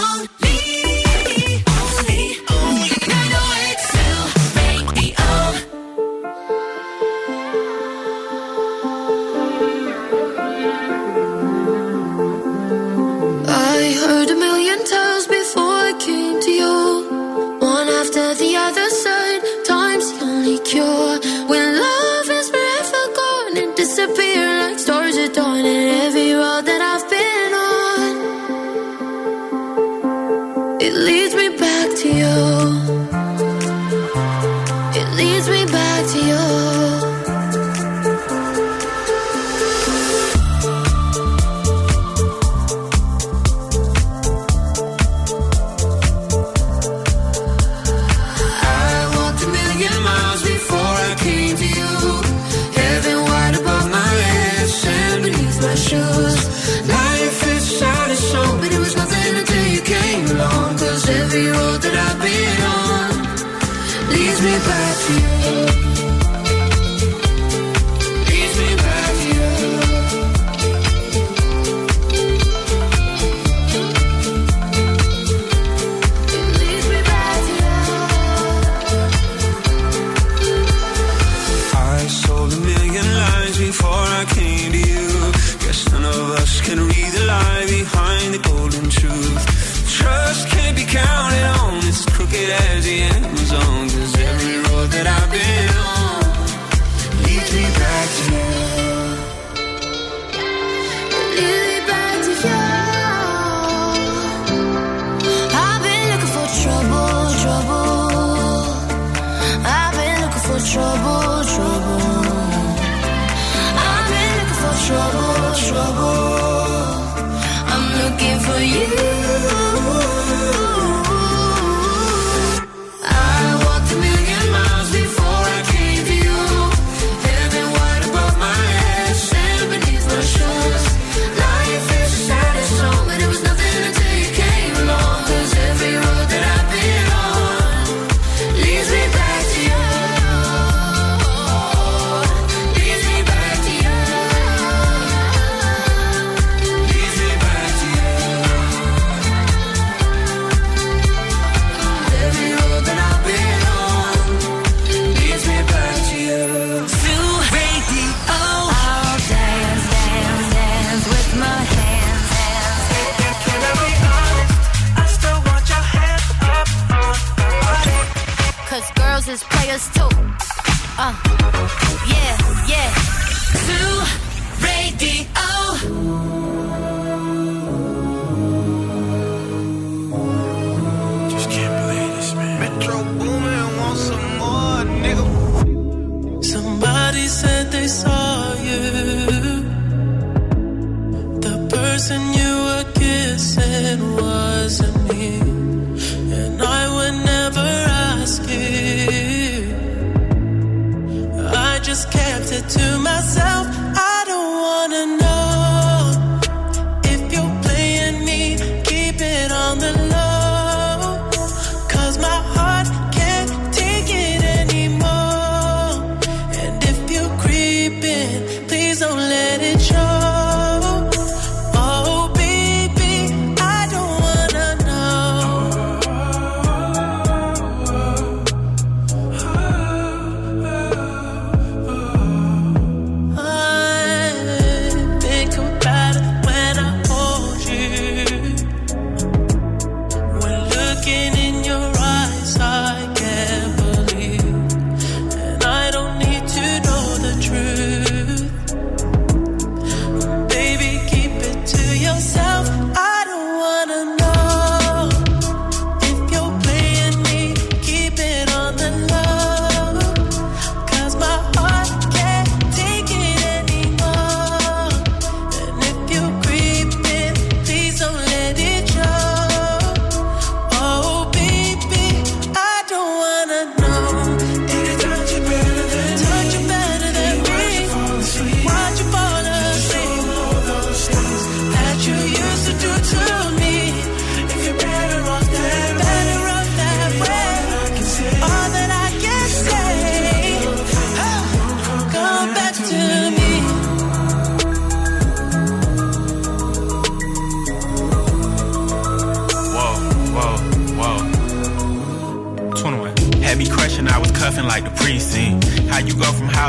every road that I've been on. It leads me back to you. It leads me.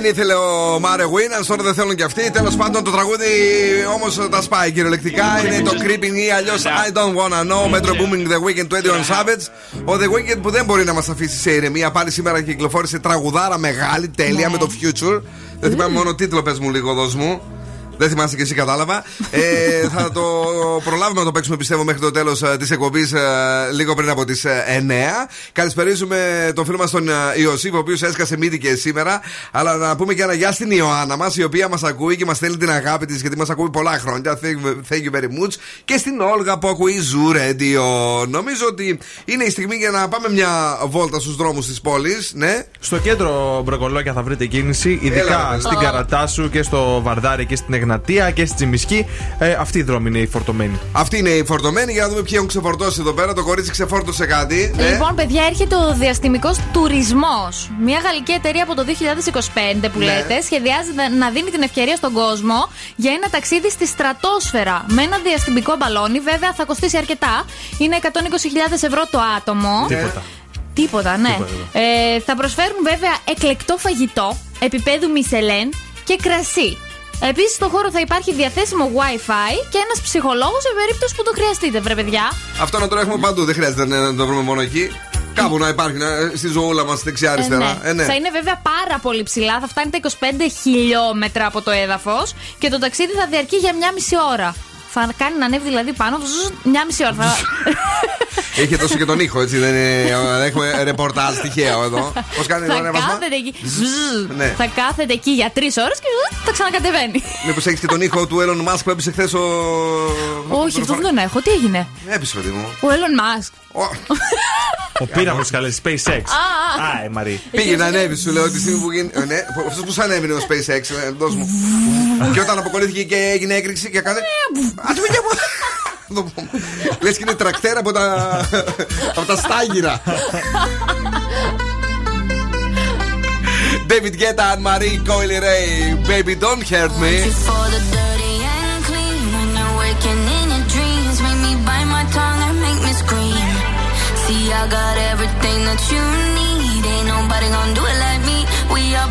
Δεν ήθελε ο Μάρε Winans, τώρα δεν θέλουν και αυτοί. Τέλος πάντων, το τραγούδι όμως τα σπάει κυριολεκτικά. Είναι το Creeping ή αλλιώς I don't wanna know. Metro Booming The Weekend 21 Savage. Ο The Weekend που δεν μπορεί να μας αφήσει σε ηρεμία. Πάλι σήμερα κυκλοφόρησε τραγουδάρα μεγάλη, τέλεια με το Future. Δεν θυμάμαι μόνο τίτλο, πες μου λίγο, δώσ' μου. Δεν θυμάσαι και εσύ, κατάλαβα. ε, θα το προλάβουμε να το παίξουμε, πιστεύω, μέχρι το τέλος της εκπομπής, λίγο πριν από τις 9. Καλησπερίζουμε τον φίλο μας τον ε, Ιωσήφ, ο οποίος έσκασε μύτη και σήμερα. Αλλά να πούμε και ένα γεια στην Ιωάννα μας, η οποία μας ακούει και μας στέλνει την αγάπη της, γιατί μας ακούει πολλά χρόνια. Thank you very much. Και στην Όλγα που ακούει Zoo Radio. Νομίζω ότι είναι η στιγμή για να πάμε μια βόλτα στους δρόμους της πόλης. Ναι. Στο κέντρο Μπροκολόκια θα βρείτε κίνηση, ειδικά Έλα, στην α. Καρατάσου και στο Βαρδάρι και στην Εγνατία και στη Τσιμισκή. Ε, αυτή η δρόμη είναι η φορτωμένη. Αυτή είναι η φορτωμένη για να δούμε ποιοι έχουν ξεφορτώσει εδώ πέρα. Το κορίτσι ξεφόρτωσε κάτι. Ναι. Λοιπόν, παιδιά, έρχεται ο διαστημικός τουρισμός. Μια γαλλική εταιρεία από το 2025 που Ναι. λέτε σχεδιάζει να- να δίνει την ευκαιρία στον κόσμο για ένα ταξίδι στη στρατόσφαιρα με ένα διαστημικό μπαλόνι. Βέβαια, θα κοστίσει αρκετά. Είναι 120.000 ευρώ το άτομο. Τίποτα. Τίποτα, ναι. Τίποτα, Ε, θα προσφέρουν βέβαια εκλεκτό φαγητό επίπεδου Μισελέν και κρασί. Επίσης, στο χώρο θα υπάρχει διαθέσιμο WiFi και ένας ψυχολόγος σε περίπτωση που το χρειαστείτε, βρε παιδιά. Αυτό να το έχουμε παντού, δεν χρειάζεται να να το βρούμε μόνο εκεί. Κάπου να υπάρχει να- στη ζωούλα μας δεξιά-αριστερά. Ε, ναι. Θα είναι βέβαια πάρα πολύ ψηλά. Θα φτάνει τα 25 χιλιόμετρα από το έδαφος και το ταξίδι θα διαρκεί για μια μισή ώρα. Θα κάνει να ανέβει δηλαδή πάνω, ζζζ, μια μισή ώρα. <laughs> Θα... Έχει τόσο και τον ήχο, έτσι. Δεν είναι, έχουμε ρεπορτάζ τυχαίο εδώ. Πώς κάνει το θα ανέβασμα; κάθεται εκεί. ζζζ, Ναι. Θα κάθεται εκεί για τρεις ώρες και ζζζ, θα ξανακατεβαίνει. Μήπως έχεις και τον ήχο του Elon Musk που έπεισε χθες ο. Όχι, αυτό δεν τον έχω. Τι έγινε; Έπεισε, παιδί μου. Ο Elon Musk. Ο πύραμο καλές SpaceX. Α, α. Α, ε, Μαρή. Πήγε να ανέβει, σου λέω τη στιγμή που γίνει. ε, Ναι, αυτός που σαν έβαινε ο SpaceX, ε, δώσ' μου. Και όταν αποκολλήθηκε και έγινε έκρηξη και έκανε. Α του Λε και είναι τρακτέρα από τα, από τα στάγυρα. David Guetta and Marie Coily Ray. Baby, don't hurt me. For the dirty and clean, when you're waking in your dreams, make me bite my tongue and make me scream. See, I got everything that you need. Ain't nobody gonna do it like me. We are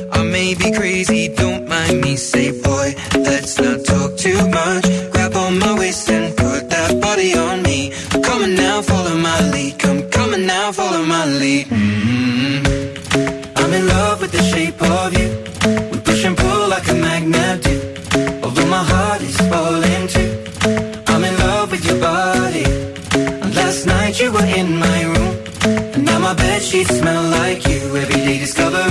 I may be crazy, don't mind me. Say, boy, let's not talk too much. Grab on my waist and put that body on me. On now, follow my lead. Come, now, follow my lead. mm I'm in love with the shape of you. We push and pull like a magnet do. Although my heart is falling too. I'm in love with your body. And last night you were in my room. And now my bed sheets smell like you. Every day discovering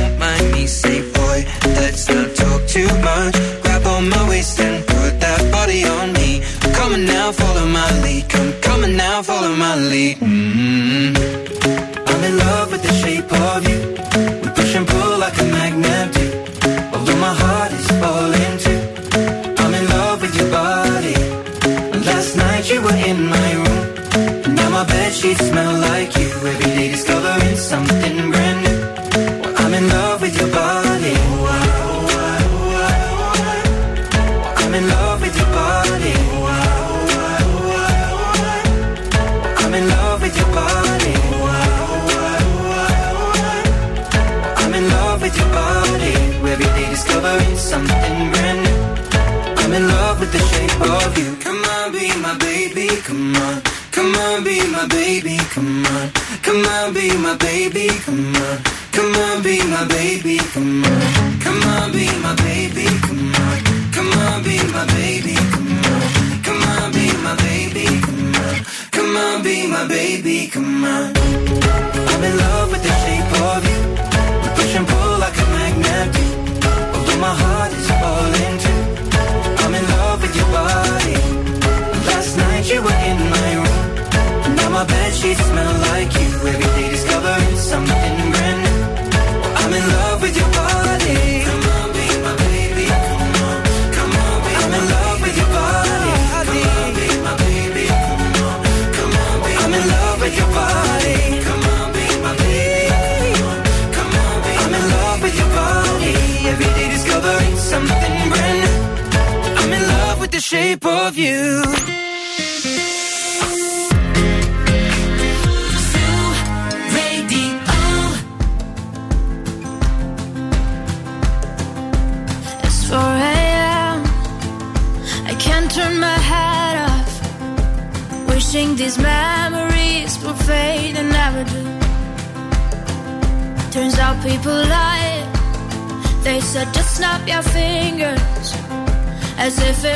come on. Come on, be my baby, come on. Come on, be my baby, come on. Come on, be my baby, come on. Come on, be my baby, come on. Come on, be my baby, come on. Come on, be my baby, come on. Come on, be my baby, come on. I'm in love with the shape of you. We push and pull like a magnet. Although my heart is falling night you were in my room. Now my bed sheets smell like you. Every day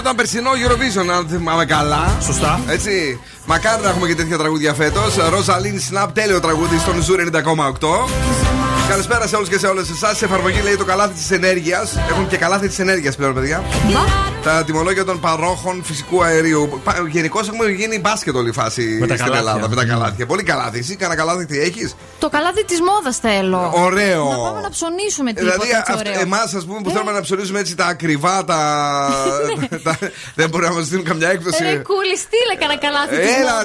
Αυτό ήταν περσινό Eurovision, αν θυμάμαι καλά. Σωστά. Έτσι. Μακάρι να έχουμε και τέτοια τραγούδια φέτος. Ροζαλίν Σναπ, τέλειο τραγούδι στον Ζούρ 90,8. Καλησπέρα σε όλους και σε όλες εσάς. Σε εφαρμογή λέει το καλάθι της ενέργειας. Έχουν και καλάθι της ενέργειας πλέον, παιδιά. Τα τιμολόγια των παρόχων φυσικού αερίου. Γενικώς έχουμε γίνει μπάσκετ όλη η φάση Με τα στην καλάθια. Ελλάδα. Με τα καλάθια. Πολύ καλάθι. Εσύ κανένα καλάθι τι έχεις; Το καλάδι της μόδας θέλω. Ωραίο. Να πάμε να ψωνίσουμε τίποτα Δηλαδή, έτσι ωραίο. εμάς, ας πούμε, που θέλουμε να ψωνίσουμε έτσι τα ακριβά, τα. <laughs> τα- δεν μπορεί να μας δίνουν καμιά έκπτωση. Ρε κούλη, στείλε κανένα καλάθι της Έλα μόδας.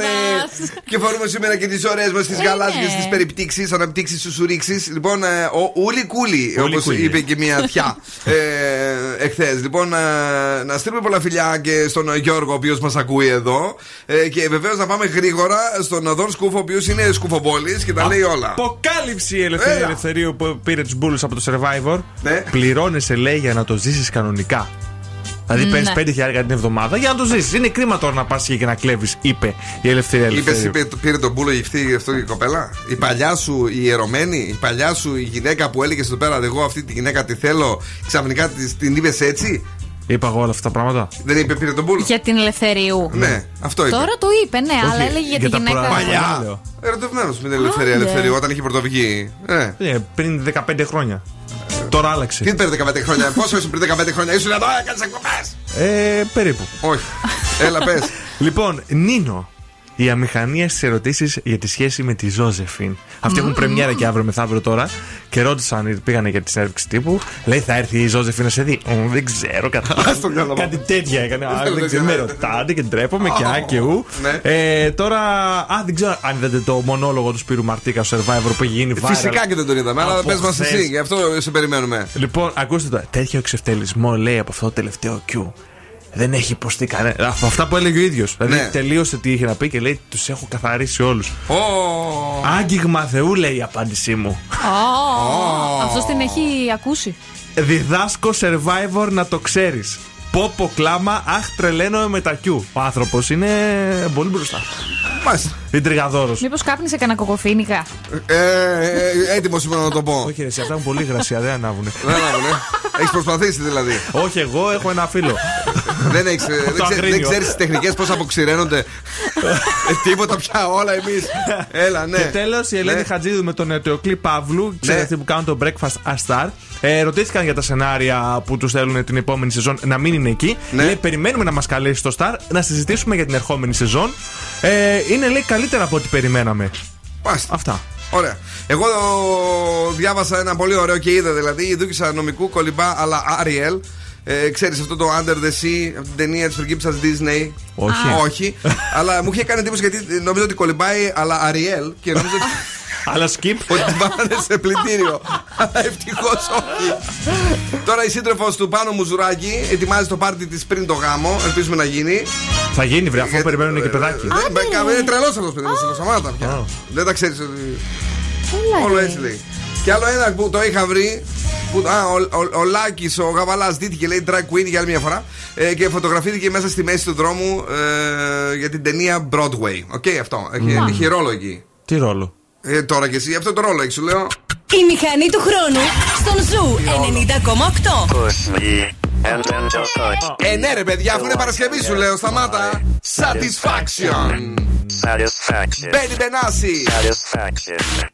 ρε! Και φορούμε σήμερα και τις ωραίες μας τις Ε, γαλάζιες, ναι. τις περιπτύξεις, αναπτύξεις, σουσουρίξεις. Λοιπόν, ε, ο Ούλι Κούλι, Ούλι όπως Κούλι. είπε και μια θιά <laughs> ε, εχθές. Λοιπόν, ε, να στείλουμε πολλά φιλιά και στον Γιώργο, ο οποίος μας ακούει εδώ. Ε, και βεβαίως να πάμε γρήγορα στον Δον Σκούφο, ο οποίος είναι σκουφομπόλης και τα λέει όλα. Αποκάλυψη η Ελευθερία Έλα. Ελευθερίου που πήρε τους μπούλους από το Survivor. Ναι. Πληρώνεσαι, λέει, για να το ζήσεις κανονικά. Δηλαδή παίρνεις Ναι. 5.000 την εβδομάδα για να το ζήσεις. Είναι κρίμα τώρα να πας και να κλέβεις, είπε η Ελευθερία Είπες, Ελευθερίου. είπε, πήρε τον πούλο γυφτή αυτό η κοπέλα. Η παλιά σου η ιερωμένη, η παλιά σου η γυναίκα που έλεγες εδώ πέρα, εγώ αυτή τη γυναίκα τη θέλω, ξαφνικά της- την είπες έτσι. Είπα εγώ όλα αυτά τα πράγματα. Δεν είπε πήρε τον πούλο. Για την ελευθερίου. Ναι, αυτό είπε. Τώρα το είπε, ναι, αλλά έλεγε για, για τη τα γυναίκα. πρα- Παλιά. λέω. Ερωτευμένος με την ελευθερία, Άντε. ελευθερία όταν είχε πρωτοβγεί. Ε. Ε, πριν 15 χρόνια. Τώρα άλλαξε. Τι πήρε 15 χρόνια, πόσο ήσουν πριν 15 χρόνια, ήσουν εδώ, έκανες εκπομπές. Ε, περίπου. Όχι. Έλα, πες. Λοιπόν, Νίνο. Η αμηχανία στις ερωτήσεις για τη σχέση με τη Ζώζεφιν. Αυτοί έχουν πρεμιέρα και αύριο μεθαύριο τώρα. Και ρώτησαν, πήγανε για τη συνέντευξη τύπου. Λέει, θα έρθει η Ζώζεφιν να σε δει. «Μ, δεν ξέρω, κάτι, στο μυαλό μου. κάτι τέτοια έκανε. Α, θέλω δεν να ξέρω, με ξέρω. ρωτάτε και ντρέπομαι και α και ου. Ναι. Ε, τώρα, α, δεν ξέρω αν είδατε το μονόλογο του Σπύρου Μαρτίκα στο Survivor που έχει γίνει viral. Φυσικά και δεν τον είδαμε, αλλά Από πες μας χθες. εσύ, γι' αυτό σε περιμένουμε. Λοιπόν, ακούστε τώρα. Τέτοιο εξευτελισμό λέει από αυτό το τελευταίο Q. Δεν έχει υποστεί κανένα. Από αυτά που έλεγε ο ίδιος. Δηλαδή Ναι. τελείωσε τι είχε να πει και λέει: Τους έχω καθαρίσει όλους. Ω, Άγγιγμα Θεού λέει η απάντησή μου. Αυτός την έχει ακούσει. Διδάσκω survivor να το ξέρεις. Πόπο κλάμα, αχ τρελαίνομαι με τα Q. Ο άνθρωπος είναι πολύ μπροστά. Μάλιστα. Είναι τριγαδόρος. Μήπως κάπνισε κανένα κοκοφίνικα; Ε, ε, Έτοιμος είμαι να το πω. Όχι, ρε, εσύ, αυτά είναι πολύ γρασία, δεν ανάβουνε. Δεν άκουνε. Έχεις προσπαθήσει δηλαδή. Όχι, εγώ έχω ένα φίλο. Δεν έχεις, <laughs> ε, δεν, ξέ, δεν αγρίνιο. ξέρεις τις τεχνικές πώς αποξηραίνονται. ε, <laughs> τίποτα πια, όλα εμείς. Έλα, ναι. Και τέλος η Ελένη Ναι. Χατζίδου με τον Εωτεοκλή Παύλου, ξέρετε Ναι. αυτοί που κάνουν το Breakfast a Star, ε, ρωτήθηκαν για τα σενάρια που τους θέλουν την επόμενη σεζόν να μην είναι εκεί. Ναι. Λέει, περιμένουμε να μας καλέσει στο Star να συζητήσουμε για την ερχόμενη σεζόν. Ε, είναι λέει καλύτερα από ό,τι περιμέναμε. Μάλιστα. Αυτά. Ωραία. Εγώ διάβασα ένα πολύ ωραίο και είδα δηλαδή η δούκισα νομικού κολυμπά αλλά Ariel. Ε, ξέρεις αυτό το Under the Sea από την ταινία της πριγκίπισσας Disney Όχι. Όχι <laughs> Αλλά μου είχε κάνει εντύπωση γιατί νομίζω ότι κολυμπάει Αλλά Ariel Και νομίζω ότι, <laughs> Αλλά skip. <laughs> ότι την πάνε σε πλυντήριο Αλλά ευτυχώς όχι Τώρα η σύντροφος του Πάνο Μουζουράκη Ετοιμάζει το πάρτι της πριν το γάμο Ελπίζουμε να γίνει Θα γίνει, βρε, αφού περιμένουν και παιδάκι. Δεν- με- Είναι τρελός αυτός παιδί μου, σταμάτα πια. Α. Δεν τα ξέρεις ότι. Όλο έτσι λέει. Και άλλο ένα που το είχα βρει. Που, α, ο, ο, ο Λάκης, ο Γαβαλάς, ντύθηκε λέει drag queen για άλλη μια φορά ε, και φωτογραφήθηκε μέσα στη μέση του δρόμου ε, για την ταινία Broadway. Οκ, okay, αυτό. Έχει, mm. έχει ρόλο εκεί. Τι ρόλο; Ε, τώρα και εσύ, αυτό το ρόλο έχει, σου λέω. Η μηχανή του χρόνου στον Zoo 90,8. Ε, ναι, ρε παιδιά, αφού είναι Παρασκευή, σου λέω, σταμάτα. Satisfaction. Satisfaction. Μπαίνει, Μπενάση. Satisfaction.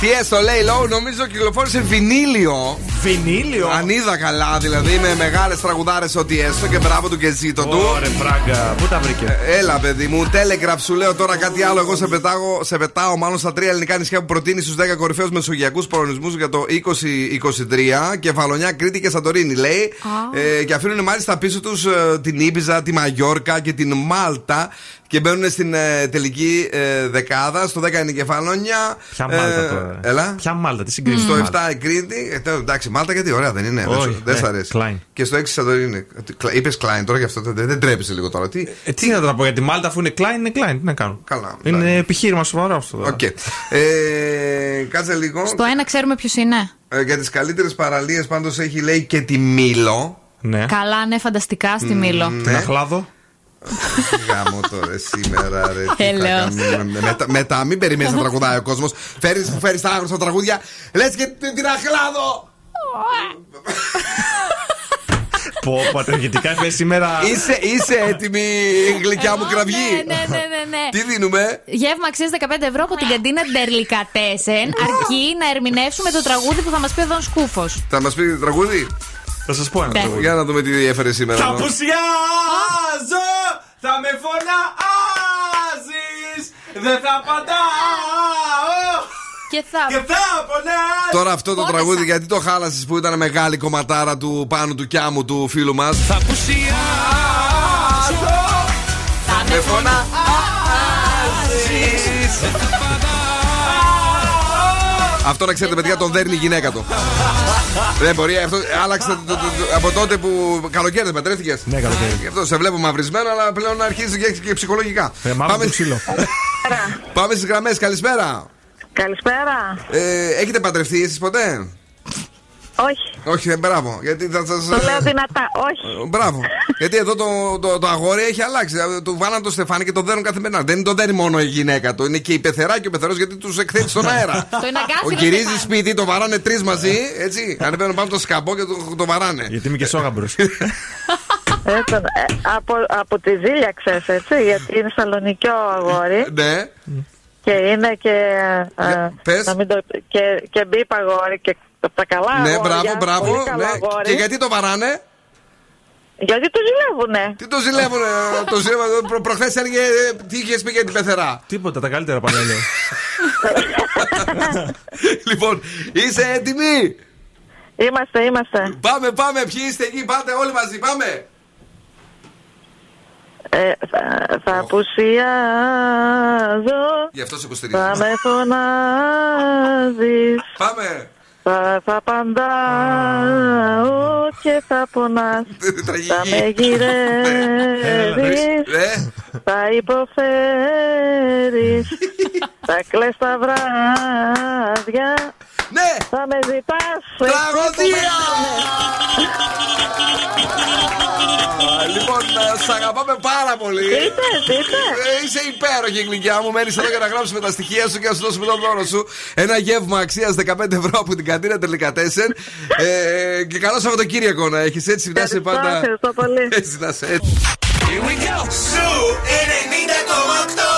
Τι έστω, λέει low, νομίζω κυκλοφόρησε βινίλιο. Βινίλιο. Αν είδα καλά, δηλαδή με μεγάλες τραγουδάρες ότι έστω και μπράβο του και ζήτω του. Ωρε φράγκα, πού τα βρήκε; Ε, Έλα, παιδί μου, Telegraph σου λέω τώρα κάτι άλλο. Εγώ σε πετάω, σε πετάω μάλλον στα τρία ελληνικά νησιά που προτείνει στους 10 κορυφαίους μεσογειακούς προορισμούς για το 2023. Κεφαλονιά, Κρήτη και Σαντορίνη, λέει. Ε, και αφήνουν μάλιστα πίσω τους την Ίμπιζα, τη Μαγιόρκα και την Μάλτα. Και μπαίνουν στην ε, τελική ε, δεκάδα. Στο 10 είναι η Κεφαλονιά. Ποια Μάλτα τώρα; Έλα. Ποια Μάλτα, τι συγκρίνεις. Στο 7 η Κρήτη. Ε, τώρα, εντάξει, Μάλτα γιατί ωραία δεν είναι. Όχι, δεν, δεν σ' ναι, αρέσει. κλάιν. Και στο 6 Σαντορίνη. Είπες κλάιν τώρα γι' αυτό δεν, δεν τρέπεσαι λίγο τώρα. Τι, Ε, τι να το πω για τη Μάλτα αφού είναι κλάιν, είναι κλάιν. Τι να κάνω. Καλά. Είναι επιχείρημα σοβαρό αυτό. τώρα. Οκ. Ε, κάτσε λίγο. Στο ένα ξέρουμε ποιος είναι. Ε, για τις καλύτερες παραλίες πάντως έχει λέει και τη Μήλο. Ναι. Καλά, ναι, φανταστικά στη Μήλο. Ναι. Την Αχλάδο. Γάμο τώρα σήμερα, ρε. τι θα Έλεος. κάνουμε. Με- μετά, μετά, μην περιμένεις να τραγουδάει ο κόσμος. Φέρει που φέρεις τα άγνωστα τραγούδια. Λες και την, την Αχλάδο. Πω, πατεργητικά είμαι σήμερα. Είσαι, είσαι έτοιμη, γλυκιά μου κραυγή; Ναι, ναι, ναι, ναι, ναι. Τι δίνουμε; Γεύμα αξίας 15 ευρώ από την καντίνα Ντερλικατέσεν, αρκεί να ερμηνεύσουμε το τραγούδι που θα μας πει ο Δον Σκούφος. Θα μας πει τραγούδι; Θα σας πω ένα Ναι. τραγούδι. Για να δούμε τι έφερε σήμερα. Θα εδώ. απουσιάζω, θα με φωνάζεις, δεν θα απαντάω Και θα. και θα πονάς. Τώρα αυτό το Πότε τραγούδι θα- γιατί το χάλασες που ήταν μεγάλη κομματάρα του πάνω του κιάμου του φίλου μας. Θα απουσιάζω, Θα με φωνά. Αυτό να ξέρετε, παιδιά, τον δέρνει η γυναίκα του. Δεν μπορεί, αυτό άλλαξε το- το- το- από τότε που καλοκαίρι δεν παντρεύτηκε. Ναι, καλοκαίρι. Γι' αυτό σε βλέπω μαυρισμένο, αλλά πλέον αρχίζει και, και ψυχολογικά. Ε, μαύρο το ξύλο. <laughs> Πάμε στις γραμμές, καλησπέρα. Καλησπέρα. Ε, έχετε παντρευτεί εσείς ποτέ; Όχι. Όχι, ε, μπράβο. Γιατί θα σας... Το λέω δυνατά. Όχι. Ε, Μπράβο. Γιατί εδώ το, το, το αγόρι έχει αλλάξει. Δηλαδή, Του βάλαν το στεφάνι και το δένουν καθημερινά. Δεν το δένει μόνο η γυναίκα του. Είναι και η πεθερά και ο πεθερός γιατί τους εκθέτει στον αέρα. <laughs> Το είναι Ο αγκάθι γυρίζει σπίτι, το βαράνε τρεις μαζί. Έτσι. Ανεβαίνουν πάνω το σκαμπό και το, το βαράνε. Γιατί είμαι και σόγαμπρος. <laughs> Έτσι, ε, από, από τη Ζήλια ξέρεις έτσι, γιατί είναι σαλονικιό αγόρι ναι. Και είναι και, ε, πες. να μην το, και, και μπίπ αγόρι και από τα καλά ναι, αγόρια, μπράβο, μπράβο. πολύ καλό Ναι. αγόρι. Και γιατί το βαράνε; Γιατί το ζηλεύουνε. Τι το ζηλεύουνε, το ζηλεύουνε. Προ, Προχθές έλεγε ε, τι είχες πει για την πεθερά. Τίποτα, τα καλύτερα πανέλια. <laughs> λοιπόν, είσαι έτοιμη; Είμαστε, είμαστε. Πάμε, πάμε, ποιοι είστε εκεί, πάτε όλοι μαζί, πάμε. Ε, θα, θα απουσιάζω. Γι' αυτό σε υποστηρίζω. Θα με φωνάζεις. Πάμε. Θα, θα απαντάω και θα πονάς. <laughs> Θα με γυρεύεις Ε, Θα υποφέρεις. <laughs> Θα κλαις τα βράδια Ναι Θα με ζητάς Τραγωδία Λοιπόν, σ' αγαπάμε πάρα πολύ. Τι είπες, τι είπες; Ε, Είσαι υπέροχη, γλυκιά μου. Μένεις εδώ για να γράψουμε τα στοιχεία σου και να σου δώσουμε τον δώρο σου. Ένα γεύμα αξίας 15 ευρώ από την καντίνα Τελικατέσεν. ε, και καλό Σαββατοκύριακο να έχεις. Έτσι να είσαι πάντα. Ευχαριστώ πολύ. Έτσι να είσαι έτσι. Here we go. Σου 90,8.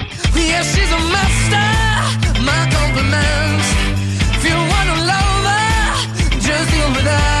Yeah, she's a master. My compliments. If you wanna love her, just deal with her.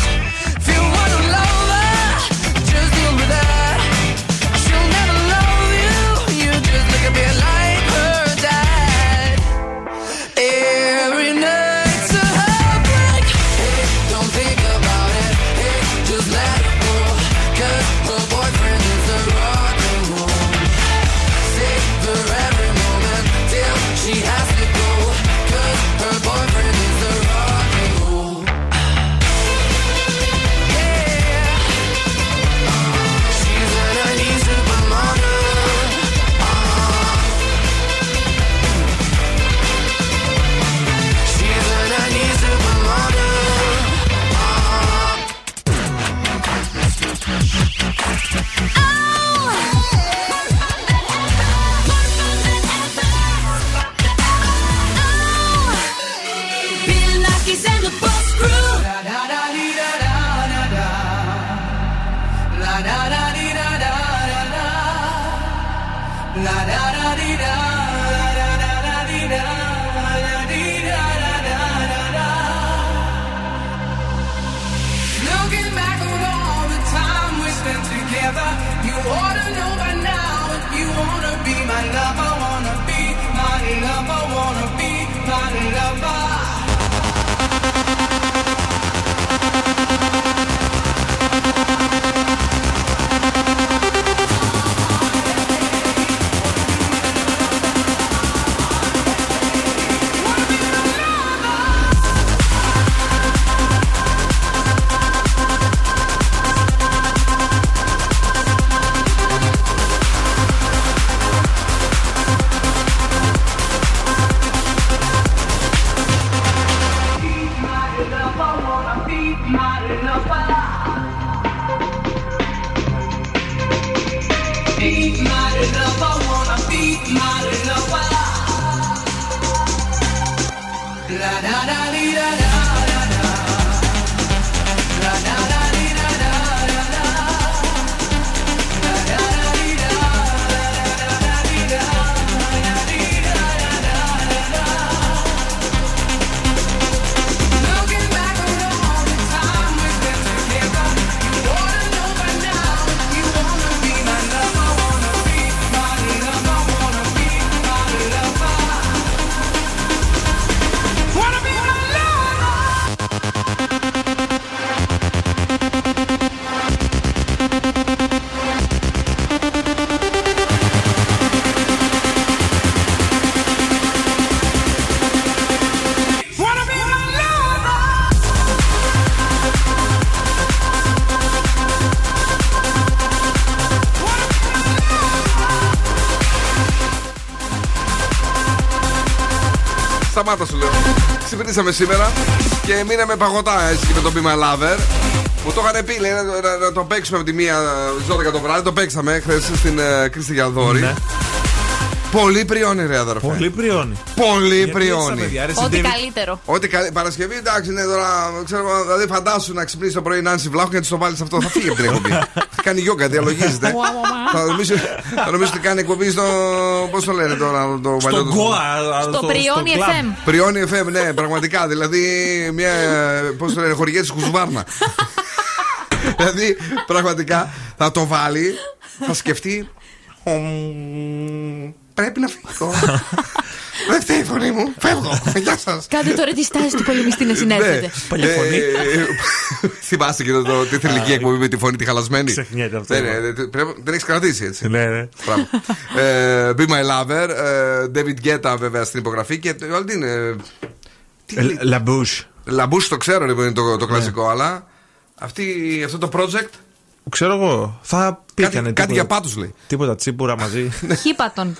Σταμάτα σου λέω. Ξυπνήσαμε σήμερα και μείναμε παγωτά έτσι με τον Be My Lover. Μου το είχαν πει, λέει, να, να- να το παίξουμε από τη μία στι 12 το βράδυ. Το παίξαμε χθες στην uh, Κρίστη Γιαδόρη. Ναι. Πολύ πριόνι, ρε αδερφέ. Πολύ πριόνι. Πολύ Γιατί πριόνι. έτσι, παιδιά, ρε, Ό,τι συντεύει- καλύτερο. Ό,τι καλή. Παρασκευή, εντάξει, ναι, τώρα ξέρω, εγώ, δηλαδή φαντάσου να ξυπνήσει το πρωί η Νάνση Βλάχου και να της το βάλεις αυτό. Θα φύγει από την εκπομπή. θα <laughs> κάνει γιόγκα, διαλογίζεται. θα, νομίζω, θα νομίζω ότι κάνει εκπομπή στο. Πώς το λένε τώρα, το Στο παλιό του- Goa. Στο Πριόνι κλαμπ. FM. Πριόνι FM, ναι, πραγματικά. Δηλαδή, μια. Πώς το λένε, χορηγία τη Κουζουβάρνα. δηλαδή, πραγματικά θα το βάλει, θα σκεφτεί. «Ομ, Πρέπει να φύγω. Δεν φταίει η φωνή μου. Φεύγω. Γεια σας. Κάντε τώρα τη στάση του πολεμιστή να συνέρχεται. Παλιά φωνή. Ε, Θυμάστε και το, το, τη θρηλυκή εκπομπή με τη φωνή τη χαλασμένη; Ξεχνιέται αυτό. Δεν, είναι, δεν- πρέπει- δεν έχεις κρατήσει έτσι. Ναι, ναι. Μπράβο. Ε, Be My Lover. ε, David Guetta βέβαια στην υπογραφή και όλη την. ε, τι λέει- Ε, Λαμπούς. Λαμπούς το ξέρω λοιπόν είναι το, το κλασικό, αλλά αυτή, αυτό το project Ξέρω εγώ. Θα πήγανε. κάτι, κάτι για πάτους λέει. Τίποτα τσίπουρα μαζί. Χίπατον. <laughs>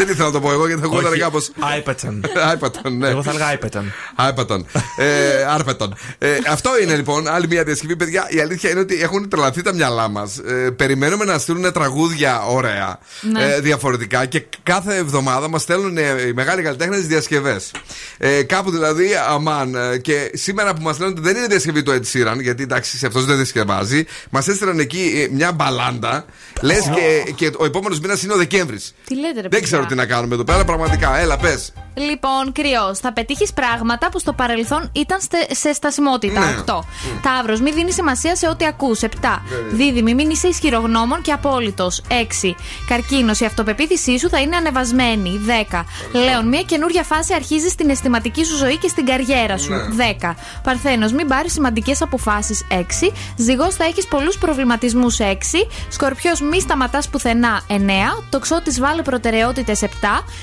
Δεν ήθελα να το πω εγώ γιατί θα ακούγονταν Όχι, κάπως. Άιπατσαν. <laughs> Άιπατον, ναι. Εγώ θα έλεγα άιπατσαν. Άιπατον. Ε, Άρπετον. Ε, αυτό είναι λοιπόν άλλη μια διασκευή, παιδιά. Η αλήθεια είναι ότι έχουν τρελαθεί τα μυαλά μας. Ε, περιμένουμε να στείλουν τραγούδια ωραία, Ναι. ε, διαφορετικά και κάθε εβδομάδα μας στέλνουν ε, οι μεγάλοι καλλιτέχνες διασκευές. Ε, κάπου δηλαδή, αμάν. ε, και σήμερα που μας λένε ότι δεν είναι διασκευή του Ed Sheeran, γιατί εντάξει, σε αυτός δεν διασκευάζει, μας έστειλαν εκεί ε, μια μπαλάντα. Λες και, και ο επόμενος μήνας είναι ο Δεκέμβρης. Τι λέτε, ρε Δεν παιδιά. ξέρω τι να κάνουμε εδώ πέρα, πραγματικά. Έλα, πες. Λοιπόν, κρυός. Θα πετύχεις πράγματα που στο παρελθόν ήταν στε- σε στασιμότητα. Ναι. 8. Ταύρος. Μην δίνεις σημασία σε ό,τι ακούς. 7. Δίδυμη. Μην είσαι ισχυρογνώμων και απόλυτος. 6. Καρκίνο. Η αυτοπεποίθησή σου θα είναι ανεβασμένη. 10. Λέων. Μια καινούργια φάση αρχίζει στην αισθηματική σου ζωή και στην καριέρα σου. Ναι. 10. Παρθένος. Μην πάρεις σημαντικές αποφάσεις. 6. Ζυγός. Θα έχεις πολλούς προβληματισμούς. 6. Σκορπιός. Μη σταματάς πουθενά. 9. Τοξότης. Βάλε προτεραιότητες. 7.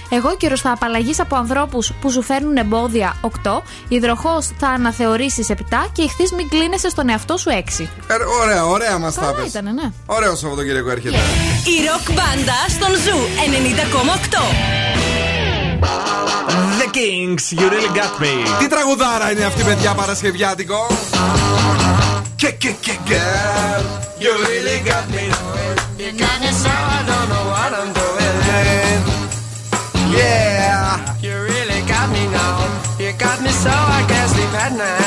Εγώ καιρο θα απαλλαγεί από ανθρώπους που σου φέρνουν εμπόδια. 8. Υδροχός. Θα αναθεωρήσεις. 7. Και ηχθείς. Μην κλείνεσαι στον εαυτό σου. 6. Ε, ωραία, ωραία μας τα Καλά πες. ήταν, ναι. Ωραίο Σαββατοκύριακο έρχεται. Η ροκ μπάντα στον Zoo 90,8. The Kinks, you really got me. Τι τραγουδάρα είναι αυτή, παιδιά, Παρασκευιάτικο; Και και και girl, you really got me. You got me so Yeah, you really got me now. You got me so I can't sleep at night.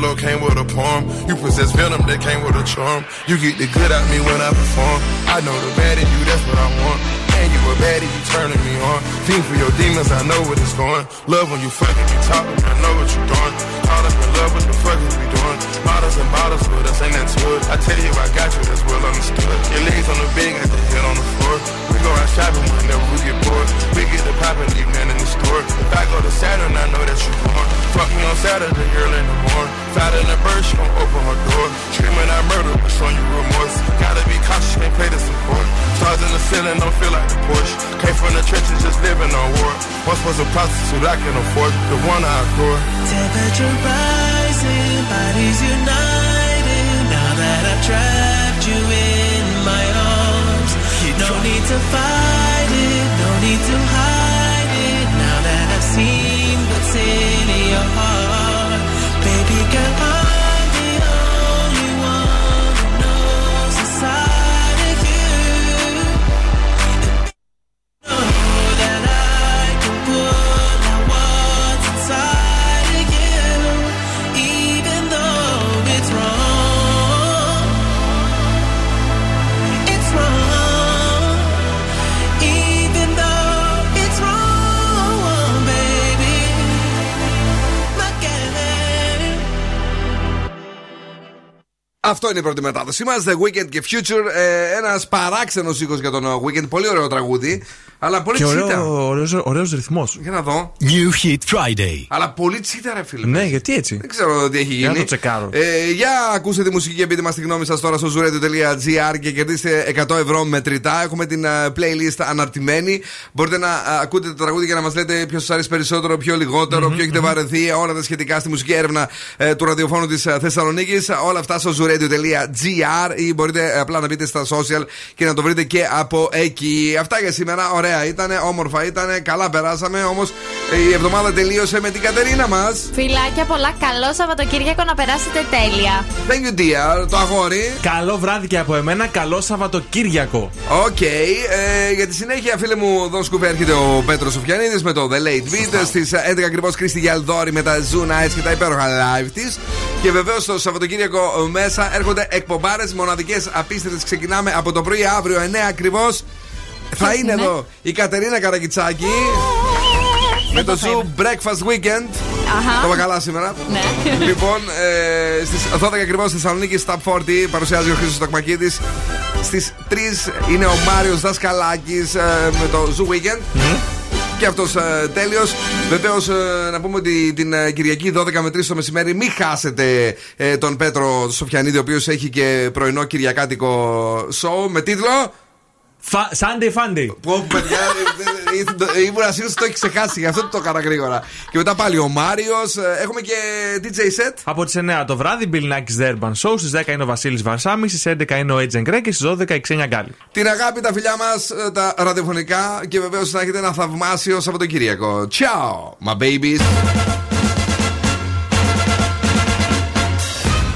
Envelope, came with a poem. You possess venom that came with a charm. You get the good out me when I perform. I know the bad in you, that's what I want. And you a baddie, you turning me on. Fiend for your demons, I know what it's going. Love when you fucking me talking, I know what you're doing. Caught up in love, what the fuck is we doing? Models and bottles with us, ain't that it? I tell you, I got you, that's well understood. Your legs on the bed, got the head on the floor. We go out shopping whenever we get bored. We get the pop and leave man in the store. If I go to Saturn, I know that you. Fuck me on Saturday, early in the morning. Fat in the bird, she gon' open her door. Screaming I murder, but showing you remorse. Gotta be cautious, can't play this. Stars in the ceiling, don't feel like the Porsche. Came from the trenches, just living on war. Once was a prostitute, I can afford the one I adore. Temperature rising, bodies united. Now that I've trapped you in my arms, no need to fight it, no need to hide it. Now that I've seen what's in get Αυτό είναι η πρώτη μετάδοσή μας. The Weekend και Future. Ε, Ένας παράξενος ήχος για τον ε, Weekend. Πολύ ωραίο τραγούδι. Αλλά πολύ Και τσίτα. ωραίο, ωραίος, ωραίος ρυθμός. Για να δω. New Hit Friday. Αλλά πολύ τσίτα, ρε φίλε. Ναι, γιατί έτσι; Δεν ξέρω τι έχει Για να γίνει. το τσεκάρω. Ε, για ακούστε τη μουσική και πείτε μας τη γνώμη σας τώρα στο zuradio.gr και κερδίστε 100 ευρώ μετρητά. Έχουμε την ε, playlist αναρτημένη. Μπορείτε να ε, ακούτε το τραγούδι και να μας λέτε ποιος σας αρέσει περισσότερο, ποιο λιγότερο, ποιο έχετε βαρεθεί. Όλα τα σχετικά στη μουσική έρευνα ε, του ραδιοφώνου της Θεσσαλονίκης. Όλα αυτά στο zooradio.gr ή μπορείτε απλά να μπείτε στα social και να το βρείτε και από εκεί. Αυτά για σήμερα. Ωραία ήταν, όμορφα ήταν, καλά περάσαμε. Όμως η εβδομάδα τελείωσε με την Κατερίνα μας. Φιλάκια πολλά. Καλό Σαββατοκύριακο να περάσετε τέλεια. Thank you, dear. Το αγόρι. Καλό βράδυ και από εμένα, καλό Σαββατοκύριακο. Οκ. Ε, για τη συνέχεια, φίλε μου, εδώ σκουφέ έρχεται ο Πέτρος Σοφιανίδης με το The Late Beat. Στις 11 ακριβώς Κρίστη Γιαλδόρη με τα Zoo Nights και τα υπέροχα live της. Και βεβαίως το Σαββατοκύριακο μέσα έρχονται εκπομπάρες μοναδικές απίστευτες. Ξεκινάμε από το πρωί αύριο 9 ακριβώς. Θα είναι είναι; εδώ η Κατερίνα Καρακιτσάκη με το Zoo Breakfast Weekend. Αχα. Το είπα καλά σήμερα. Ναι. Λοιπόν, ε, στις 12 ακριβώς στη Θεσσαλονίκη, Stop 40 παρουσιάζει ο Χρήστος Τακμακίδη. Στις 3 είναι ο Μάριος Δασκαλάκης με το Zoo Weekend. Και αυτός ε, τέλειος. Βεβαίως, να πούμε ότι την ε, Κυριακή 12 με 3 το μεσημέρι μην χάσετε ε, τον Πέτρο Σοφιανίδη, ο οποίος έχει και πρωινό κυριακάτικο show με τίτλο. Φα- Sunday Funday. Πω, παιδιά, ε, ε, ήμουν σίγουρο ότι το έχει ξεχάσει, γι' αυτό το έκανα γρήγορα. Και μετά πάλι ο Μάριος. Έχουμε και DJ set. Από τις 9 το βράδυ, Bill Nackis The Urban Show. Στις 10 είναι ο Βασίλης Βαρσάμι. Στις 11 είναι ο Agent Greg και στις 12 η Ξένια Γκάλη. Την αγάπη, τα φιλιά μας, τα ραδιοφωνικά και βεβαίως να έχετε ένα θαυμάσιο Σαββατοκύριακο. Ciao, my babies.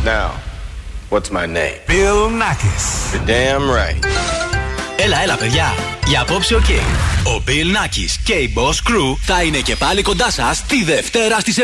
Now, what's my name? Bill Nakis. You're damn right. Έλα, έλα, παιδιά. Για απόψε, οκ. Ο Bill Nakis και η Boss Crew θα είναι και πάλι κοντά σας τη Δευτέρα στις 7.